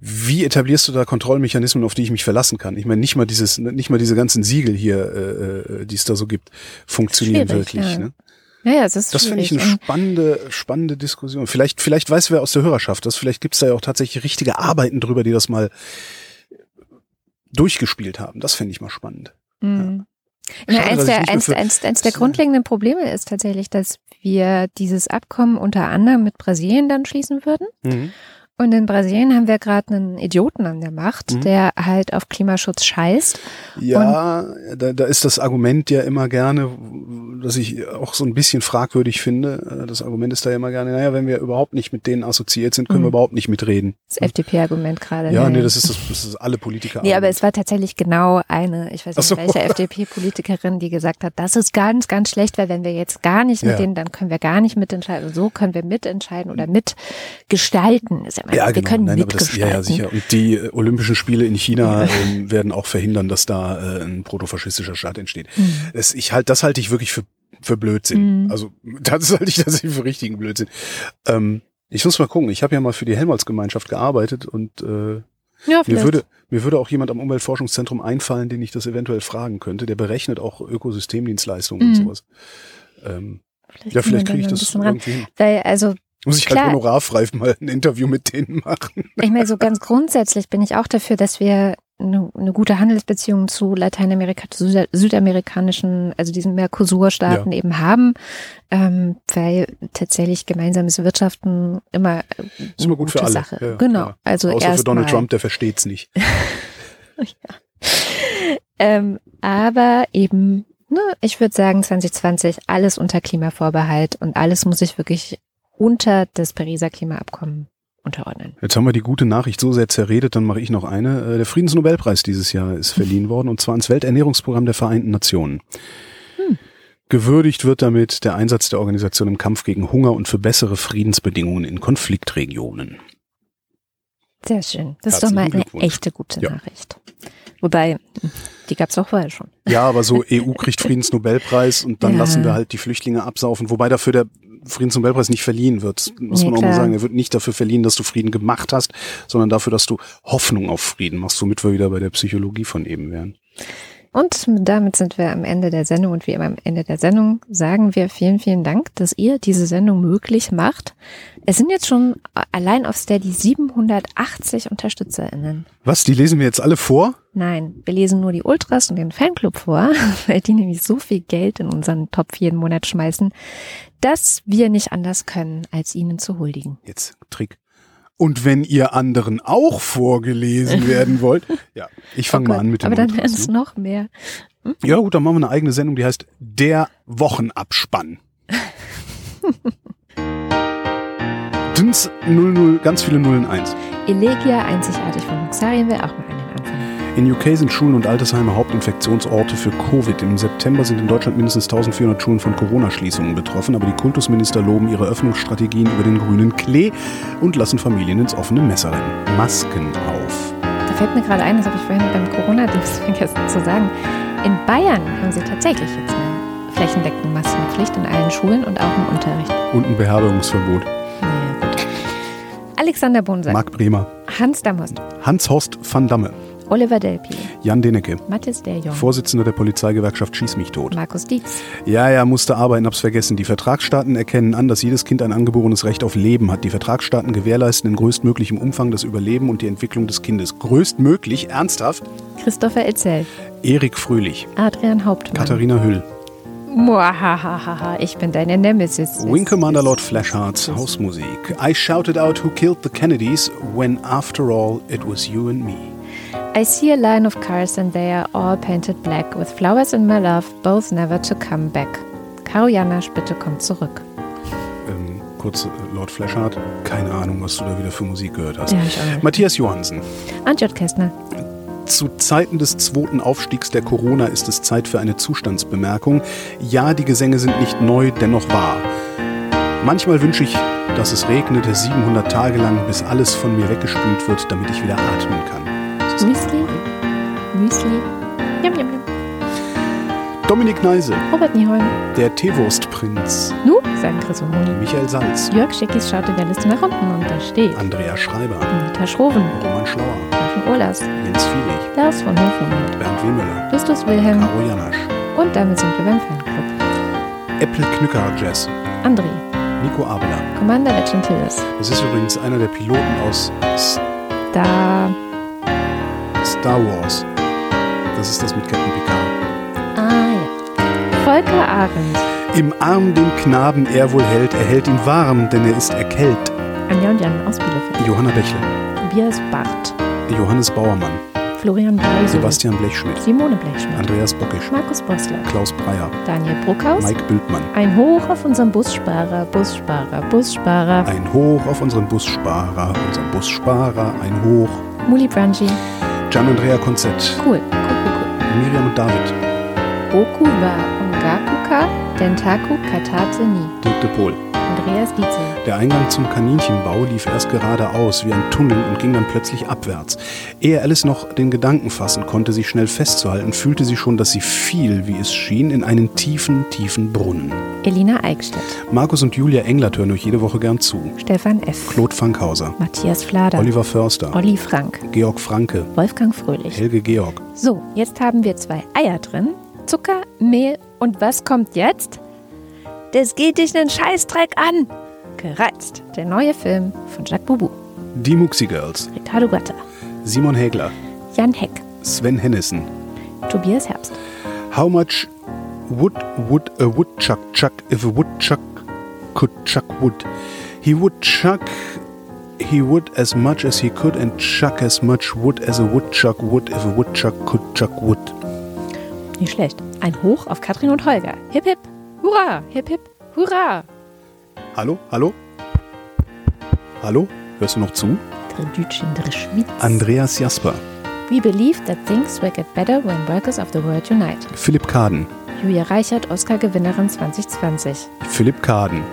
Wie etablierst du da Kontrollmechanismen, auf die ich mich verlassen kann? Ich meine, nicht mal dieses, nicht mal diese ganzen Siegel hier, äh, äh, die es da so gibt, funktionieren wirklich. ja. Ne? Ja, ja, es ist Das finde ich eine spannende, spannende Diskussion. Vielleicht, vielleicht weiß wer aus der Hörerschaft das. Vielleicht gibt's da ja auch tatsächlich richtige Arbeiten drüber, die das mal durchgespielt haben. Das fände ich mal spannend. Mhm. Schade, Ja, eins, dass ich der, eins, eins, eins der das- grundlegenden Probleme ist tatsächlich, dass wir dieses Abkommen unter anderem mit Brasilien dann schließen würden. Mhm. Und in Brasilien haben wir gerade einen Idioten an der Macht, Mhm. der halt auf Klimaschutz scheißt. Ja, da, da ist das Argument ja immer gerne, das ich auch so ein bisschen fragwürdig finde. Äh, Das Argument ist da ja immer gerne, naja, wenn wir überhaupt nicht mit denen assoziiert sind, können Mhm. wir überhaupt nicht mitreden. Das FDP-Argument gerade. Ja, ne? nee, das ist das, das ist alle Politiker. Nee, aber es war tatsächlich genau eine, ich weiß nicht, so. welche FDP-Politikerin, die gesagt hat, das ist ganz, ganz schlecht, weil wenn wir jetzt gar nicht mit Ja. denen, dann können wir gar nicht mitentscheiden. So können wir mitentscheiden oder mitgestalten. Ist ja, immer- ja, wir genau. können Nein, aber das, ja, mitgestalten. ja, sicher. Und die äh, Olympischen Spiele in China ähm, werden auch verhindern, dass da äh, ein protofaschistischer Staat entsteht. Mhm. Es, ich halt, das halte ich wirklich für, für Blödsinn. Mhm. Also das halte ich tatsächlich für richtigen Blödsinn. Ähm, ich muss mal gucken. Ich habe ja mal für die Helmholtz-Gemeinschaft gearbeitet und äh, Ja, Mir würde, mir würde auch jemand am Umweltforschungszentrum einfallen, den ich das eventuell fragen könnte. Der berechnet auch Ökosystemdienstleistungen und Mhm. sowas. Ähm, vielleicht ja, wir vielleicht kriege ich das irgendwie hin. Weil, also, Muss ich Klar. halt honorarfrei mal ein Interview mit denen machen. ich meine, so ganz grundsätzlich bin ich auch dafür, dass wir eine, eine gute Handelsbeziehung zu Lateinamerika, zu Süda- südamerikanischen, also diesen Mercosur-Staaten eben haben, ähm, weil tatsächlich gemeinsames Wirtschaften immer äh, Ist immer gut für alle. Sache. Ja, genau. ja. Also Außer für Donald mal. Trump, der versteht's nicht. Ähm, aber eben, ne, ich würde sagen 2020 alles unter Klimavorbehalt und alles muss sich wirklich unter das Pariser Klimaabkommen unterordnen. Jetzt haben wir die gute Nachricht so sehr zerredet, dann mache ich noch eine. Äh, Der Friedensnobelpreis dieses Jahr ist verliehen worden und zwar ans Welternährungsprogramm der Vereinten Nationen. Hm. Gewürdigt wird damit der Einsatz der Organisation im Kampf gegen Hunger und für bessere Friedensbedingungen in Konfliktregionen. Sehr schön. Das ist doch mal eine echte gute Ja. Nachricht. Wobei, die gab's auch vorher schon. Ja, aber so EU kriegt Friedensnobelpreis und dann Ja. lassen wir halt die Flüchtlinge absaufen, wobei dafür der Friedensnobelpreis nicht verliehen wird. Muss Nee, man auch mal klar. sagen, er wird nicht dafür verliehen, dass du Frieden gemacht hast, sondern dafür, dass du Hoffnung auf Frieden machst, womit wir wieder bei der Psychologie von eben wären. Und damit sind wir am Ende der Sendung und wie immer am Ende der Sendung sagen wir vielen, vielen Dank, dass ihr diese Sendung möglich macht. Es sind jetzt schon allein auf Steady 780 UnterstützerInnen. Was, die lesen wir jetzt alle vor? Nein, wir lesen nur die Ultras und den Fanclub vor, weil die nämlich so viel Geld in unseren Topf jeden Monat schmeißen, dass wir nicht anders können, als ihnen zu huldigen. Jetzt Trick. Und wenn ihr anderen auch vorgelesen werden wollt, ja, ich fange Oh mal an mit dem Aber dann werden es ne? noch mehr. Ja gut, dann machen wir eine eigene Sendung, die heißt Der Wochenabspann. Sind's 00, ganz viele Nullen eins. Elegia, einzigartig von Luxarien, will auch mal. In UK sind Schulen und Altersheime Hauptinfektionsorte für Covid. Im September sind in Deutschland mindestens 1400 Schulen von Corona-Schließungen betroffen, aber die Kultusminister loben ihre Öffnungsstrategien über den grünen Klee und lassen Familien ins offene Messer rennen. Masken auf. Da fällt mir gerade ein, das habe ich vorhin beim Corona-Dienst vergessen zu sagen. In Bayern haben sie tatsächlich jetzt eine flächendeckende Maskenpflicht in allen Schulen und auch im Unterricht. Und ein Beherbergungsverbot. Naja, gut. Alexander Bonsack, Marc Bremer. Hans Damost, Hans-Horst van Damme. Oliver Delpi, Jan Denecke. Mathis Derjong, Vorsitzender der Polizeigewerkschaft Schieß mich tot. Markus Dietz, Ja, ja, musste arbeiten, hab's vergessen. Die Vertragsstaaten erkennen an, dass jedes Kind ein angeborenes Recht auf Leben hat. Die Vertragsstaaten gewährleisten in größtmöglichem Umfang das Überleben und die Entwicklung des Kindes. Größtmöglich, ernsthaft? Christopher Etzel, Erik Fröhlich, Adrian Hauptmann. Katharina Hüll, Muahahaha, ich bin deine Nemesis. Wing Commander Lord Flashhearts, Hausmusik. I shouted out who killed the Kennedys when after all it was you and me. I see a line of cars and they are all painted black with flowers in my love, both never to come back. Karo Janasch, bitte komm zurück. Ähm, kurz, äh, Lord Flashheart, keine Ahnung, was du da wieder für Musik gehört hast. Ja. Matthias Johansen. Antjot Kästner. Zu Zeiten des zweiten Aufstiegs der Corona ist es Zeit für eine Zustandsbemerkung. Ja, die Gesänge sind nicht neu, dennoch wahr. Manchmal wünsche ich, dass es regnete 700 Tage lang, bis alles von mir weggespült wird, damit ich wieder atmen kann. Müsli? Müsli. Jam, jam, jam. Dominik Neise, Robert Nieholm. der Teewurstprinz, Nu, sagen Chris und Moni. Michael Salz, Jörg Schickis schaut in der Liste nach unten und da steht Andrea Schreiber, Anita Schroven, Roman Schlauer, Joachim Ohlers, Jens Fielig, Lars von Hofhund, Bernd Wehmüller, Justus Wilhelm Caro Janasch, und damit sind wir beim Fanclub. Apple Knücker Jazz, André, Nico Abela. Commander Legentilles, Das ist übrigens einer der Piloten aus S- da. Star Wars. Das ist das mit Captain Picard. Ah ja. Volker Arendt, Im Arm den Knaben er wohl hält, er hält ihn warm, denn er ist erkältet. Anja und Jan aus Bielefeld, Johanna Bächle, Tobias Barth, Johannes Bauermann, Florian Beisel, Sebastian Blechschmidt, Simone Blechschmidt, Andreas Bockisch, Markus Bossler, Klaus Breyer, Daniel Bruckhaus, Mike Bültmann. ein Hoch auf unseren Bussparer, Bussparer, Bussparer, Ein Hoch auf unseren Bussparer, unseren Bussparer, ein Hoch. Muli Branchi, Gian Andrea Konzett, cool, cool, cool, cool. Miriam und David, Boku wa Ongakuka, Dentaku Katate ni, Dirk de Pohl. Andreas Dietzel. Der Eingang zum Kaninchenbau lief erst geradeaus wie ein Tunnel und ging dann plötzlich abwärts. Ehe Alice noch den Gedanken fassen konnte, sich schnell festzuhalten, fühlte sie schon, dass sie fiel, wie es schien, in einen tiefen, tiefen Brunnen. Elina Eickstedt, Markus und Julia Englert hören euch jede Woche gern zu. Stefan F., Claude Fankhauser, Matthias Flader, Oliver Förster, Olli Frank, Georg Franke, Wolfgang Fröhlich. Helge Georg. So, jetzt haben wir zwei Eier drin, Zucker, Mehl und was kommt jetzt? Das geht dich nen Scheißdreck an! Gereizt, der neue Film von Jacques Boubou, Die Muxi Girls, Ricardo Gatta, Simon Hägler, Jan Heck, Sven Hennissen. Tobias Herbst. How much wood would a woodchuck chuck if a woodchuck could chuck wood? He would chuck he would as much as he could and chuck as much wood as a woodchuck would if a woodchuck could chuck wood. Nicht schlecht. Ein Hoch auf Katrin und Holger. Hip hip, hurra, hip hip, hurra. Hallo? Hallo? Hallo? Hörst du noch zu? Andreas Jasper, We believe that things will get better when workers of the world unite. Philipp Kaden, Julia Reichert, Oscar-Gewinnerin 2020. Philipp Kaden.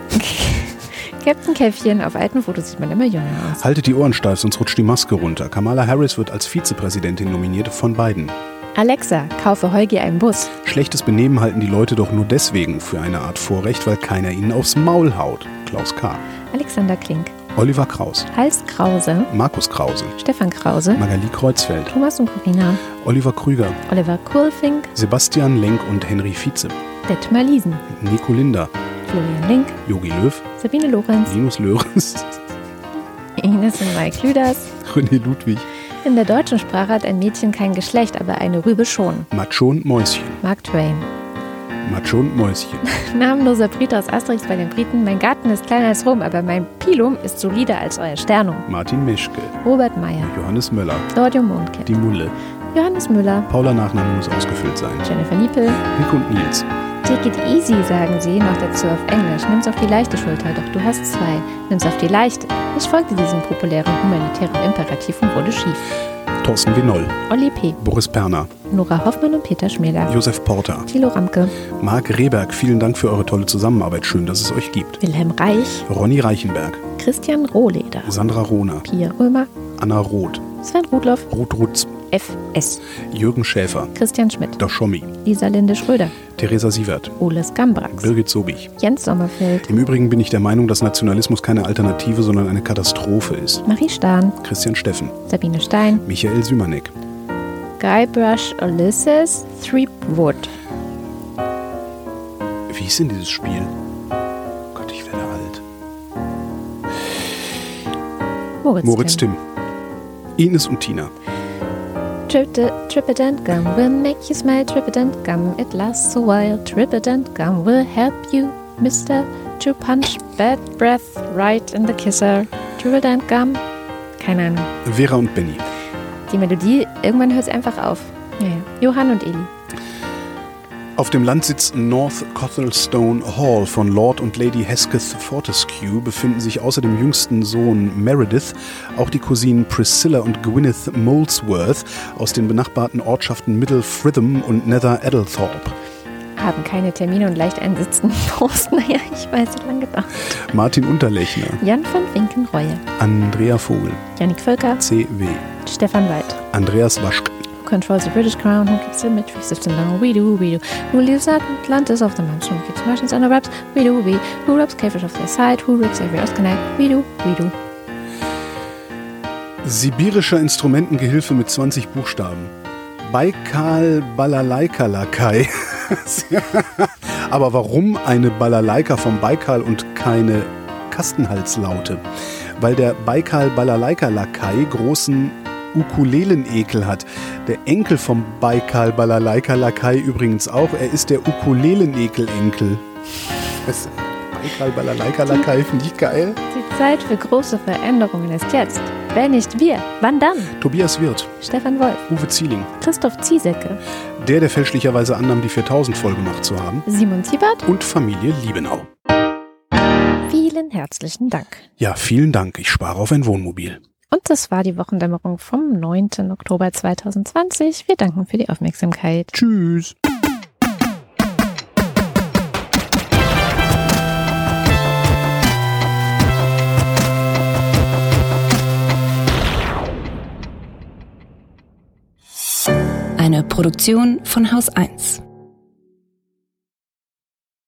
Captain Käffchen, auf alten Fotos sieht man immer jünger aus. Haltet die Ohren steif, sonst rutscht die Maske runter. Kamala Harris wird als Vizepräsidentin nominiert von beiden. Alexa, kaufe Heugi einen Bus. Schlechtes Benehmen halten die Leute doch nur deswegen für eine Art Vorrecht, weil keiner ihnen aufs Maul haut. Klaus K. Alexander Klink, Oliver Kraus, Hals Krause, Markus Krause, Stefan Krause, Magali Kreuzfeld, Thomas und Corina, Oliver Krüger, Oliver Kulfink, Sebastian Lenk und Henry Vize, Detmar Liesen, Nico Linder, Florian Link, Jogi Löw, Sabine Lorenz, Linus Löhrens, Ines und Mike Lüders. René Ludwig, In der deutschen Sprache hat ein Mädchen kein Geschlecht, aber eine Rübe schon. Macho und Mäuschen, Mark Twain. Macho und Mäuschen, Namenloser Brite aus Asterix bei den Briten. Mein Garten ist kleiner als Rom, aber mein Pilum ist solider als euer Sternum. Martin Meschke, Robert Meyer, Johannes Möller, Claudio Mondkind, die Mulle, Johannes Müller, Paula Nachname muss ausgefüllt sein, Jennifer Niepel, Nick und Nils, Take it easy, sagen sie, noch dazu auf Englisch. Nimm's auf die leichte Schulter, doch du hast zwei. Nimm's auf die leichte. Ich folgte diesem populären humanitären Imperativ und wurde schief. Thorsten Winoll, Olli P., Boris Perner, Nora Hoffmann und Peter Schmäler. Josef Porter, Thilo Ramke, Marc Rehberg, vielen Dank für eure tolle Zusammenarbeit. Schön, dass es euch gibt. Wilhelm Reich, Ronny Reichenberg, Christian Rohleder, Sandra Rohner, Pia Römer, Anna Roth, Sven Rudloff, Ruth Rutz, FS, Jürgen Schäfer, Christian Schmidt, der Schommi, Lisa Linde Schröder, Theresa Sievert, Oles Gambrax, Birgit Sobich. Jens Sommerfeld, Im Übrigen bin ich der Meinung, dass Nationalismus keine Alternative, sondern eine Katastrophe ist. Marie Stahn, Christian Steffen, Sabine Stein, Michael Sümanek, Guybrush Ulysses Threepwood, Wie hieß denn dieses Spiel? Gott, ich werde alt. Moritz, Moritz Tim. Ines und Tina. Trip- gum will make you smile. Tripidant gum, it lasts a while. Tripidant gum will help you, Mister, to punch bad breath right in the kisser. Tripidant gum. Keine Ahnung. Vera und Benny. Die Melodie, irgendwann hört es einfach auf. Ja, ja. Johann und Eli. Auf dem Landsitz North Cothelstone Hall von Lord und Lady Hesketh Fortescue befinden sich außer dem jüngsten Sohn Meredith auch die Cousinen Priscilla und Gwyneth Molesworth aus den benachbarten Ortschaften Middle Fritham und Nether Eddlethorpe. Haben keine Termine und leicht einsitzten Post. Naja, ich weiß, wie lange gedauert. Martin Unterlechner, Jan van Winkenreue. Andrea Vogel, Janik Völker. CW, Stefan Weid. Andreas Waschk, controls the British crown? Who keeps the matrix system down? We do, we do. Who at Atlantis of the Mountain? Who keeps Martians under wraps? We do, we. Who robs cavefish off their side? Who rips every Oscar We do, we do. Sibirischer Instrumentengehilfe mit 20 Buchstaben. Baikal Balalaika Lakai. Aber warum eine Balalaika vom Baikal und keine Kastenhalslaute? Weil der Baikal Balalaika Lakai großen Ukulelenekel hat. Der Enkel vom Baikal Balalaika Lakai übrigens auch. Er ist der Ukulelenekel-Enkel. Baikal Balalaika Lakai finde ich geil. Die Zeit für große Veränderungen ist jetzt. Wenn nicht wir, wann dann? Tobias Wirth, Stefan Wolf, Uwe Zieling. Christoph Ziesecke, Der, der fälschlicherweise annahm, die 4000 voll gemacht zu haben. Simon Siebert. Und Familie Liebenau. Vielen herzlichen Dank. Ja, vielen Dank. Ich spare auf ein Wohnmobil. Und das war die Wochendämmerung vom 9. Oktober 2020. Wir danken für die Aufmerksamkeit. Tschüss. Eine Produktion von Haus 1.